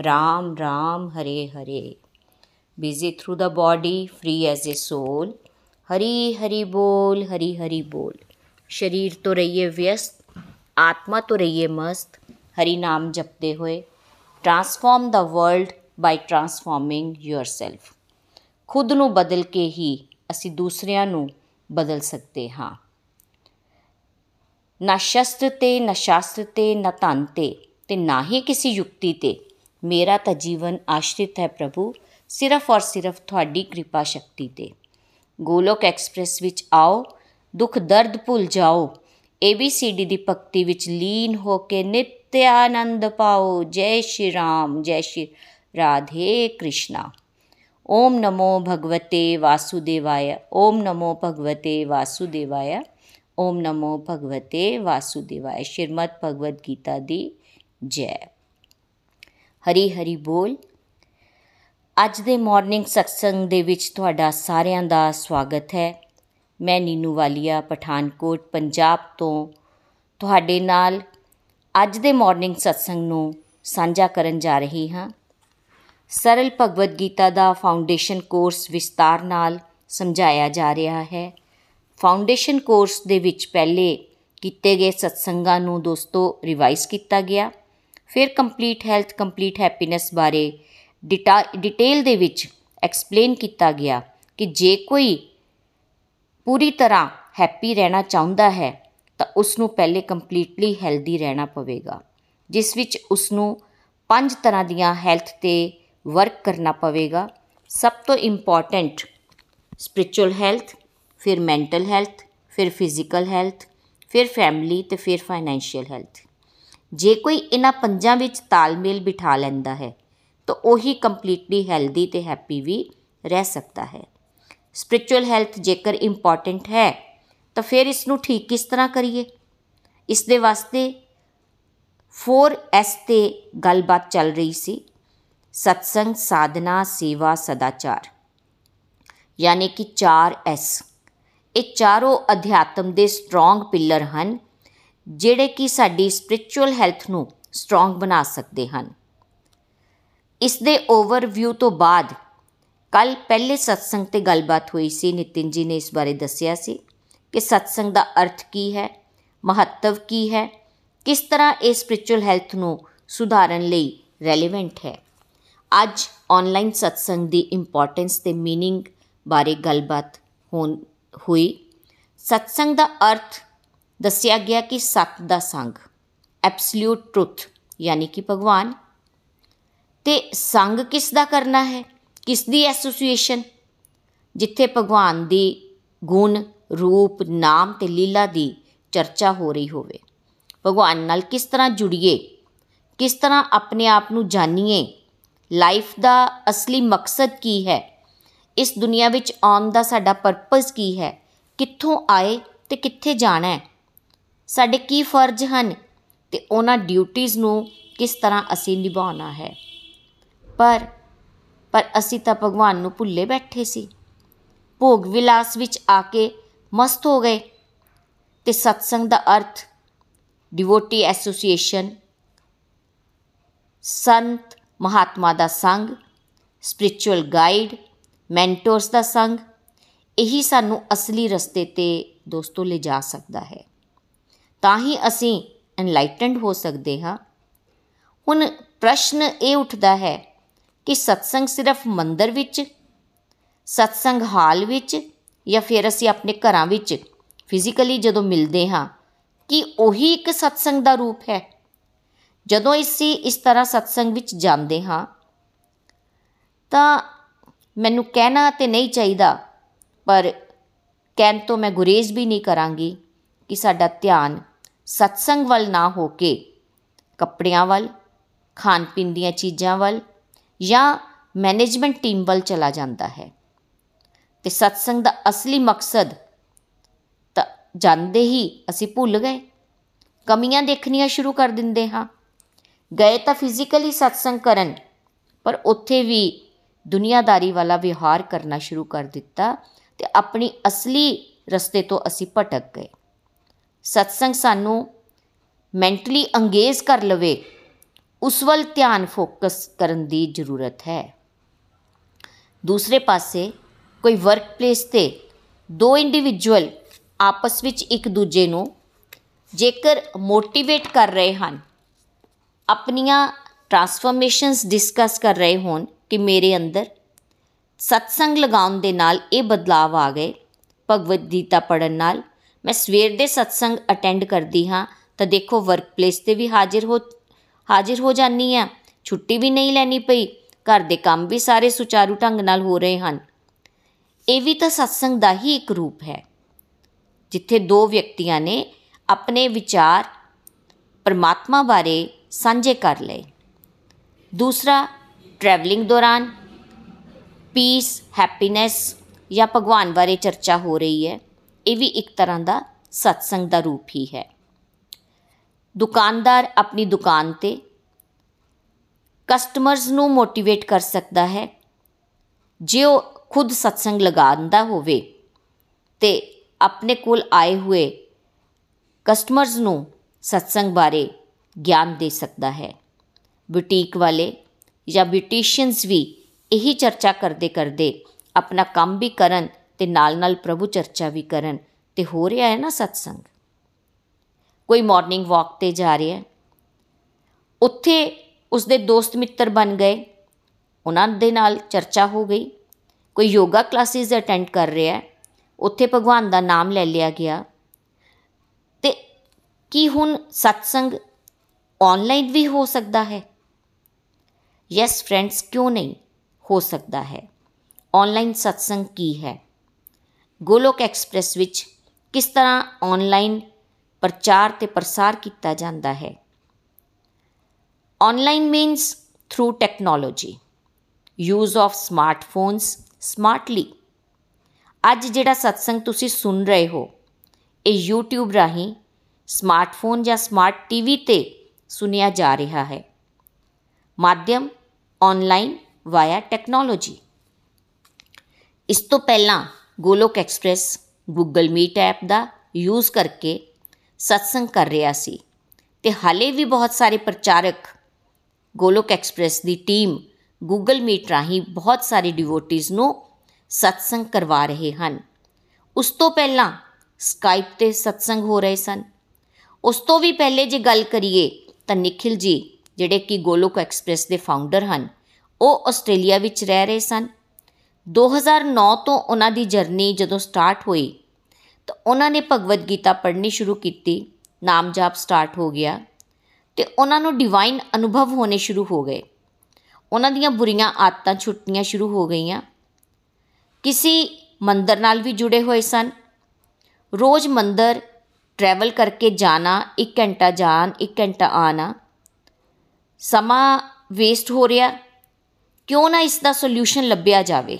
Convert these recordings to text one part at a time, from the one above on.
Ram Ram Hare Hare. Busy through the body, free as a soul. Hari Hari बोल हरी हरि बोल शरीर तो रहिए व्यस्त आत्मा तो रहिए मस्त हरि नाम जपते हुए transform the world by transforming yourself ਖੁਦ ਨੂੰ ਬਦਲ ਕੇ ਹੀ ਅਸੀਂ ਦੂਸਰਿਆਂ ਨੂੰ ਬਦਲ ਸਕਦੇ ਹਾਂ ਨਾ ਸ਼ਸਤਰ ਤੇ ਨਾ ਸ਼ਾਸਤਰ ਤੇ ਨਾ ਧਨ ਤੇ ਤੇ ਨਾ ਹੀ ਕਿਸੇ ਯੁਕਤੀ ਤੇ ਮੇਰਾ ਤਾਂ ਜੀਵਨ ਆਸ਼ਰਿਤ ਹੈ ਪ੍ਰਭੂ, ਸਿਰਫ ਔਰ ਸਿਰਫ ਤੁਹਾਡੀ ਕਿਰਪਾ ਸ਼ਕਤੀ ਤੇ। ਗੋਲੋਕ ਐਕਸਪ੍ਰੈਸ ਵਿੱਚ ਆਓ, ਦੁੱਖ ਦਰਦ ਭੁੱਲ ਜਾਓ। ABCD ਦੀ ਭਗਤੀ ਵਿੱਚ ਲੀਨ ਹੋ ਕੇ ਨਿੱਤ ਆਨੰਦ ਪਾਓ। ਜੈ ਸ਼੍ਰੀ ਰਾਮ, ਜੈ ਸ਼੍ਰੀ ਰਾਧੇ ਕ੍ਰਿਸ਼ਨਾ। ਓਮ ਨਮੋ ਭਗਵਤੇ ਵਾਸੁਦੇਵਾయ, ਓਮ ਨਮੋ ਭਗਵਤੇ ਵਾਸੁਦੇਵਾయ, ਓਮ ਨਮੋ ਭਗਵਤੇ ਵਾਸੁਦੇਵਾయ। ਸ਼੍ਰੀਮਦ ਭਗਵਦ ਗੀਤਾ ਦੀ ਜੈ। ਹਰੀ ਹਰੀ ਬੋਲ। ਅੱਜ ਦੇ ਮਾਰਨਿੰਗ ਸਤਸੰਗ ਦੇ ਵਿੱਚ ਤੁਹਾਡਾ ਸਾਰਿਆਂ ਦਾ ਸਵਾਗਤ ਹੈ। ਮੈਂ ਨੀਨੂ ਵਾਲੀਆ, ਪਠਾਨਕੋਟ, ਪੰਜਾਬ ਤੋਂ। ਤੁਹਾਡੇ ਨਾਲ ਅੱਜ ਦੇ ਮਾਰਨਿੰਗ ਸਤਸੰਗ ਨੂੰ ਸਾਂਝਾ ਕਰਨ ਜਾ ਰਹੀ ਹਾਂ। ਸਰਲ ਭਗਵਦ ਗੀਤਾ ਦਾ ਫਾਊਂਡੇਸ਼ਨ ਕੋਰਸ ਵਿਸਤਾਰ ਨਾਲ ਸਮਝਾਇਆ ਜਾ ਰਿਹਾ ਹੈ। ਫਾਊਂਡੇਸ਼ਨ ਕੋਰਸ ਦੇ ਵਿੱਚ ਪਹਿਲੇ ਕੀਤੇ ਗਏ ਸਤਸੰਗਾਂ ਨੂੰ ਦੋਸਤੋ ਰਿਵਾਈਜ਼ ਕੀਤਾ ਗਿਆ। ਫਿਰ ਕੰਪਲੀਟ ਹੈਲਥ ਕੰਪਲੀਟ ਹੈਪੀਨੈਸ ਬਾਰੇ ਡਿਟੇਲ ਦੇ ਵਿੱਚ ਐਕਸਪਲੇਨ ਕੀਤਾ ਗਿਆ ਕਿ ਜੇ ਕੋਈ ਪੂਰੀ ਤਰ੍ਹਾਂ ਹੈਪੀ ਰਹਿਣਾ ਚਾਹੁੰਦਾ ਹੈ, ਤਾਂ ਉਸ ਨੂੰ ਪਹਿਲੇ ਕੰਪਲੀਟਲੀ ਹੈਲਦੀ ਰਹਿਣਾ ਪਵੇਗਾ, ਜਿਸ ਵਿੱਚ ਉਸ ਨੂੰ ਪੰਜ ਤਰ੍ਹਾਂ ਦੀਆਂ ਹੈਲਥ ਤੇ ਵਰਕ ਕਰਨਾ ਪਵੇਗਾ। ਸਭ ਤੋਂ ਇੰਪੋਰਟੈਂਟ ਸਪਿਰਚੁਅਲ ਹੈਲਥ ਫਿਰ ਮੈਂਟਲ ਹੈਲਥ ਫਿਰ ਫਿਜ਼ੀਕਲ ਹੈਲਥ ਫਿਰ ਫੈਮਿਲੀ ਤੇ ਫਿਰ ਫਾਈਨੈਂਸ਼ੀਅਲ ਹੈਲਥ ਜੇ ਕੋਈ ਇਹਨਾਂ ਪੰਜਾਂ ਵਿੱਚ ਤਾਲਮੇਲ ਬਿਠਾ ਲੈਂਦਾ ਹੈ, ਤਾਂ ਉਹੀ ਕੰਪਲੀਟਲੀ ਹੈਲਦੀ ਤੇ ਹੈਪੀ ਵੀ ਰਹਿ ਸਕਦਾ ਹੈ। ਸਪਿਰਚੁਅਲ ਹੈਲਥ ਜੇਕਰ ਇੰਪੋਰਟੈਂਟ ਹੈ, ਤਾਂ ਫਿਰ ਇਸ ਨੂੰ ਠੀਕ ਕਿਸ ਤਰ੍ਹਾਂ ਕਰੀਏ? ਇਸ ਦੇ ਵਾਸਤੇ 4S ਤੇ ਗੱਲਬਾਤ ਚੱਲ ਰਹੀ ਸੀ। ਸਤਸੰਗ, ਸਾਧਨਾ, ਸੇਵਾ, ਸਦਾਚਾਰ। ਯਾਨੀ ਕਿ 4S ਇਹ ਚਾਰੋਂ ਅਧਿਆਤਮ ਦੇ ਸਟਰੋਂਗ ਪਿੱਲਰ ਹਨ। ਜਿਹੜੇ ਕਿ ਸਾਡੀ ਸਪਿਰਚੁਅਲ ਹੈਲਥ ਨੂੰ ਸਟਰੋਂਗ ਬਣਾ ਸਕਦੇ ਹਨ ਇਸ ਦੇ ਓਵਰਵਿਊ ਤੋਂ ਬਾਅਦ ਕੱਲ ਪਹਿਲੇ ਸਤਸੰਗ ਤੇ ਗੱਲਬਾਤ ਹੋਈ ਸੀ ਨਿਤਿਨ ਜੀ ਨੇ ਇਸ ਬਾਰੇ ਦੱਸਿਆ ਸੀ ਕਿ ਸਤਸੰਗ ਦਾ ਅਰਥ ਕੀ ਹੈ ਮਹੱਤਵ ਕੀ ਹੈ ਕਿਸ ਤਰ੍ਹਾਂ ਇਹ ਸਪਿਰਚੁਅਲ ਹੈਲਥ ਨੂੰ ਸੁਧਾਰਨ ਲਈ ਰੈਲੇਵੈਂਟ ਹੈ ਅੱਜ ਆਨਲਾਈਨ ਸਤਸੰਗ ਦੀ ਇੰਪੋਰਟੈਂਸ ਤੇ मीनिंग ਬਾਰੇ ਗੱਲਬਾਤ ਹੋਈ ਸਤਸੰਗ ਦਾ ਅਰਥ ਦੱਸਿਆ ਗਿਆ ਕਿ ਸਤ ਦਾ ਸੰਗ ਐਬਸੋਲੂਟ ਟਰੁੱਥ ਯਾਨੀ ਕਿ ਭਗਵਾਨ। ਤੇ ਸੰਗ ਕਿਸ ਦਾ ਕਰਨਾ ਹੈ? ਕਿਸ ਦੀ ਐਸੋਸੀਏਸ਼ਨ ਜਿੱਥੇ ਭਗਵਾਨ ਦੀ ਗੁਣ, ਰੂਪ, ਨਾਮ ਤੇ ਲੀਲਾ ਦੀ ਚਰਚਾ ਹੋ ਰਹੀ ਹੋਵੇ। ਭਗਵਾਨ ਨਾਲ ਕਿਸ ਤਰ੍ਹਾਂ ਜੁੜੀਏ? ਕਿਸ ਤਰ੍ਹਾਂ ਆਪਣੇ ਆਪ ਨੂੰ ਜਾਣੀਏ ਲਾਈਫ ਦਾ ਅਸਲੀ ਮਕਸਦ ਕੀ ਹੈ? ਇਸ ਦੁਨੀਆ ਵਿੱਚ ਆਉਣ ਦਾ ਸਾਡਾ ਪਰਪਸ ਕੀ ਹੈ? ਕਿੱਥੋਂ ਆਏ ਤੇ ਕਿੱਥੇ ਜਾਣਾ ਹੈ? ਸਾਡੇ ਕੀ ਫਰਜ਼ ਹਨ ਤੇ ਉਹਨਾਂ ਡਿਊਟੀਆਂ ਨੂੰ ਕਿਸ ਤਰ੍ਹਾਂ ਅਸੀਂ ਨਿਭਾਉਣਾ ਹੈ। ਪਰ ਪਰ ਅਸੀਂ ਤਾਂ ਭਗਵਾਨ ਨੂੰ ਭੁੱਲੇ ਬੈਠੇ ਸੀ। ਭੋਗ ਵਿਲਾਸ ਵਿੱਚ ਆ ਕੇ ਮਸਤ ਹੋ ਗਏ ਤੇ ਸਤਸੰਗ ਦਾ ਅਰਥ ਡਿਵੋਟੀ ਐਸੋਸੀਏਸ਼ਨ ਸੰਤ ਮਹਾਤਮਾ ਦਾ ਸੰਗ ਸਪਿਰਚੁਅਲ ਗਾਈਡ ਮੈਂਟਰਸ ਦਾ ਸੰਗ, ਇਹੀ ਸਾਨੂੰ ਅਸਲੀ ਰਸਤੇ ਤੇ ਦੋਸਤੋ ਲੈ ਜਾ ਸਕਦਾ ਹੈ। ਤਾਂ ਹੀ ਅਸੀਂ ਐਨਲਾਈਟਨਡ ਹੋ ਸਕਦੇ ਹਾਂ। ਹੁਣ ਪ੍ਰਸ਼ਨ ਇਹ ਉੱਠਦਾ ਹੈ ਕਿ ਸਤਸੰਗ ਸਿਰਫ ਮੰਦਰ ਵਿੱਚ, ਸਤਸੰਗ ਹਾਲ ਵਿੱਚ ਜਾਂ ਫਿਰ ਅਸੀਂ ਆਪਣੇ ਘਰਾਂ ਵਿੱਚ ਫਿਜ਼ੀਕਲੀ ਜਦੋਂ ਮਿਲਦੇ ਹਾਂ, ਕਿ ਉਹੀ ਇੱਕ ਸਤਸੰਗ ਦਾ ਰੂਪ ਹੈ? ਜਦੋਂ ਅਸੀਂ ਇਸ ਤਰ੍ਹਾਂ ਸਤਸੰਗ ਵਿੱਚ ਜਾਂਦੇ ਹਾਂ, ਤਾਂ ਮੈਨੂੰ ਕਹਿਣਾ ਤੇ ਨਹੀਂ ਚਾਹੀਦਾ, ਪਰ ਕਹਿਣ ਤੋਂ ਮੈਂ ਗੁਰੇਜ਼ ਵੀ ਨਹੀਂ ਕਰਾਂਗੀ ਕਿ ਸਾਡਾ ਧਿਆਨ ਸਤਸੰਗ ਵੱਲ ਨਾ ਹੋ ਕੇ ਕੱਪੜਿਆਂ ਵੱਲ ਖਾਣ ਪੀਣ ਦੀਆਂ ਚੀਜ਼ਾਂ ਵੱਲ ਜਾਂ ਮੈਨੇਜਮੈਂਟ ਟੀਮ ਵੱਲ ਚਲਾ ਜਾਂਦਾ ਹੈ। ਤੇ ਸਤਸੰਗ ਦਾ ਅਸਲੀ ਮਕਸਦ ਤਾਂ ਜਾਂਦੇ ਹੀ ਅਸੀਂ ਭੁੱਲ ਗਏ। ਕਮੀਆਂ ਦੇਖਣੀਆਂ ਸ਼ੁਰੂ ਕਰ ਦਿੰਦੇ ਹਾਂ। ਗਏ ਤਾਂ ਫਿਜ਼ੀਕਲੀ ਸਤਸੰਗ ਕਰਨ, ਪਰ ਉੱਥੇ ਵੀ ਦੁਨੀਆਦਾਰੀ ਵਾਲਾ ਵਿਵਹਾਰ ਕਰਨਾ ਸ਼ੁਰੂ ਕਰ ਦਿੱਤਾ ਤੇ ਆਪਣੀ ਅਸਲੀ ਰਸਤੇ ਤੋਂ ਅਸੀਂ ਭਟਕ ਗਏ। ਸਤਸੰਗ ਸਾਨੂੰ ਮੈਂਟਲੀ ਅੰਗੇਜ ਕਰ ਲਵੇ, ਉਸ ਵੱਲ ਧਿਆਨ ਫੋਕਸ ਕਰਨ ਦੀ ਜ਼ਰੂਰਤ ਹੈ। ਦੂਸਰੇ ਪਾਸੇ, ਕੋਈ ਵਰਕ ਪਲੇਸ ਤੇ ਦੋ ਇੰਡੀਵਿਜੂਅਲ ਆਪਸ ਵਿੱਚ ਇੱਕ ਦੂਜੇ ਨੂੰ ਜੇਕਰ ਮੋਟੀਵੇਟ ਕਰ ਰਹੇ ਹਨ, ਆਪਣੀਆਂ ਟਰਾਂਸਫਰਮੇਸ਼ਨਸ ਡਿਸਕਸ ਕਰ ਰਹੇ ਹੋਣ ਕਿ ਮੇਰੇ ਅੰਦਰ ਸਤਸੰਗ ਲਗਾਉਣ ਦੇ ਨਾਲ ਇਹ ਬਦਲਾਵ ਆ ਗਏ, ਭਗਵਦ ਗੀਤਾ ਪੜਨ ਨਾਲ ਮੈਂ ਸਵੇਰ ਦੇ ਸਤਸੰਗ ਅਟੈਂਡ ਕਰਦੀ ਹਾਂ, ਤਾਂ ਦੇਖੋ ਵਰਕ ਪਲੇਸ ਤੇ ਵੀ ਹਾਜ਼ਰ ਹੋ ਹਾਜ਼ਰ ਹੋ ਜਾਨੀ ਆ ਛੁੱਟੀ ਵੀ ਨਹੀਂ ਲੈਣੀ ਪਈ, ਘਰ ਦੇ ਕੰਮ ਵੀ ਸਾਰੇ ਸੁਚਾਰੂ ਢੰਗ ਨਾਲ ਹੋ ਰਹੇ ਹਨ। ਇਹ ਵੀ ਤਾਂ ਸਤਸੰਗ ਦਾ ਹੀ ਇੱਕ ਰੂਪ ਹੈ। ਜਿੱਥੇ ਦੋ ਵਿਅਕਤੀਆਂ ਨੇ ਆਪਣੇ ਵਿਚਾਰ ਪਰਮਾਤਮਾ ਬਾਰੇ ਸਾਂਝੇ ਕਰ ਲਏ। ਦੂਸਰਾ ਟਰੈਵਲਿੰਗ ਦੌਰਾਨ ਪੀਸ ਹੈਪੀਨੈਸ ਜਾਂ ਭਗਵਾਨ ਬਾਰੇ ਚਰਚਾ ਹੋ ਰਹੀ ਹੈ। ਇਹ ਵੀ ਇੱਕ ਤਰ੍ਹਾਂ ਦਾ ਸਤਸੰਗ ਦਾ ਰੂਪ ਹੀ ਹੈ। ਦੁਕਾਨਦਾਰ ਆਪਣੀ ਦੁਕਾਨ ਤੇ ਕਸਟਮਰਸ ਨੂੰ ਮੋਟੀਵੇਟ ਕਰ ਸਕਦਾ ਹੈ। ਜੇ ਉਹ ਖੁਦ ਸਤਸੰਗ ਲਗਾਉਂਦਾ ਹੋਵੇ ਤੇ ਆਪਣੇ ਕੋਲ ਆਏ ਹੋਏ ਕਸਟਮਰਸ ਨੂੰ ਸਤਸੰਗ ਬਾਰੇ ਗਿਆਨ ਦੇ ਸਕਦਾ ਹੈ। ਬੁਟੀਕ ਵਾਲੇ ਜਾਂ ਬਿਊਟੀਸ਼ੀਅਨਸ ਵੀ ਇਹੀ ਚਰਚਾ ਕਰਦੇ ਕਰਦੇ ਆਪਣਾ ਕੰਮ ਵੀ ਕਰਨ ਤੇ ਨਾਲ ਨਾਲ ਪ੍ਰਭੂ ਚਰਚਾ ਵੀ ਕਰਨ ਤੇ ਹੋ ਰਿਹਾ ਹੈ ਨਾ ਸਤਸੰਗ। ਕੋਈ ਮਾਰਨਿੰਗ ਵਾਕ ਤੇ ਜਾ ਰਿਹਾ ਹੈ। ਉੱਥੇ ਉਸਦੇ ਦੋਸਤ ਮਿੱਤਰ ਬਣ ਗਏ। ਉਹਨਾਂ ਦੇ ਨਾਲ ਚਰਚਾ ਹੋ ਗਈ। ਕੋਈ ਯੋਗਾ ਕਲਾਸਿਸ ਅਟੈਂਡ ਕਰ ਰਿਹਾ ਹੈ। ਉੱਥੇ ਭਗਵਾਨ ਦਾ ਨਾਮ ਲੈ ਲਿਆ ਗਿਆ। ਤੇ ਕੀ ਹੁਣ ਸਤਸੰਗ ਆਨਲਾਈਨ ਵੀ ਹੋ ਸਕਦਾ ਹੈ? ਯੈਸ ਫਰੈਂਡਸ ਕਿਉਂ ਨਹੀਂ? ਹੋ ਸਕਦਾ ਹੈ। ਆਨਲਾਈਨ ਸਤਸੰਗ ਕੀ ਹੈ? ਗੋਲੋਕ ਐਕਸਪ੍ਰੈਸ ਵਿੱਚ ਕਿਸ ਤਰ੍ਹਾਂ ਆਨਲਾਈਨ ਪ੍ਰਚਾਰ ਤੇ ਪ੍ਰਸਾਰ ਕੀਤਾ ਜਾਂਦਾ ਹੈ? Online means through technology use of smartphones smartly ਅੱਜ ਜਿਹੜਾ ਸਤਸੰਗ ਤੁਸੀਂ ਸੁਣ ਰਹੇ ਹੋ, ਇਹ YouTube ਰਾਹੀਂ ਸਮਾਰਟਫੋਨ ਜਾਂ ਸਮਾਰਟ ਟੀਵੀ ਤੇ ਸੁਨਿਆ ਜਾ ਰਿਹਾ ਹੈ। ਮਾਧਿਅਮ ਆਨਲਾਈਨ ਵਾਇਆ ਟੈਕਨੋਲੋਜੀ ਇਸ ਤੋਂ ਪਹਿਲਾਂ Golok Express Google Meet app ਦਾ ਯੂਜ਼ ਕਰਕੇ ਸਤਸੰਗ ਕਰ ਰਿਹਾ ਸੀ ਤੇ ਹਾਲੇ ਵੀ ਬਹੁਤ ਸਾਰੇ ਪ੍ਰਚਾਰਕ ਗੋਲੋਕ ਐਕਸਪ੍ਰੈਸ ਦੀ ਟੀਮ ਗੂਗਲ ਮੀਟ ਰਾਹੀਂ ਬਹੁਤ ਸਾਰੇ ਡਿਵੋਟੀਜ਼ ਨੂੰ ਸਤਸੰਗ ਕਰਵਾ ਰਹੇ ਹਨ। ਉਸ ਤੋਂ ਪਹਿਲਾਂ ਸਕਾਈਪ ਤੇ ਸਤਸੰਗ ਹੋ ਰਹੇ ਸਨ। ਉਸ ਤੋਂ ਵੀ ਪਹਿਲੇ ਜੇ ਗੱਲ ਕਰੀਏ ਤਾਂ ਨikhil ji, ਜਿਹੜੇ ਕਿ ਗੋਲੋਕ ਐਕਸਪ੍ਰੈਸ ਦੇ ਫਾਊਂਡਰ ਹਨ, ਉਹ ਆਸਟ੍ਰੇਲੀਆ ਵਿੱਚ ਰਹਿ ਰਹੇ ਸਨ। 2009 ਤੋਂ ਉਹਨਾਂ ਦੀ ਜਰਨੀ ਜਦੋਂ ਸਟਾਰਟ ਹੋਈ, ਤਾਂ ਉਹਨਾਂ ਨੇ ਭਗਵਦ ਗੀਤਾ ਪੜ੍ਹਨੀ ਸ਼ੁਰੂ ਕੀਤੀ ਨਾਮ ਜਾਪ ਸਟਾਰਟ ਹੋ ਗਿਆ ਤੇ ਉਹਨਾਂ ਨੂੰ ਡਿਵਾਈਨ ਅਨੁਭਵ ਹੋਣੇ ਸ਼ੁਰੂ ਹੋ ਗਏ। ਉਹਨਾਂ ਦੀਆਂ ਬੁਰੀਆਂ ਆਦਤਾਂ ਛੁੱਟਣੀਆਂ ਸ਼ੁਰੂ ਹੋ ਗਈਆਂ। ਕਿਸੇ ਮੰਦਰ ਨਾਲ ਵੀ ਜੁੜੇ ਹੋਏ ਸਨ। ਰੋਜ਼ ਮੰਦਰ ਟਰੈਵਲ ਕਰਕੇ ਜਾਣਾ 1 ਘੰਟਾ ਜਾਣ 1 ਘੰਟਾ ਆਣਾ। ਸਮਾਂ ਵੇਸਟ ਹੋ ਰਿਹਾ। ਕਿਉਂ ਨਾ ਇਸ ਦਾ ਸੋਲੂਸ਼ਨ ਲੱਭਿਆ ਜਾਵੇ?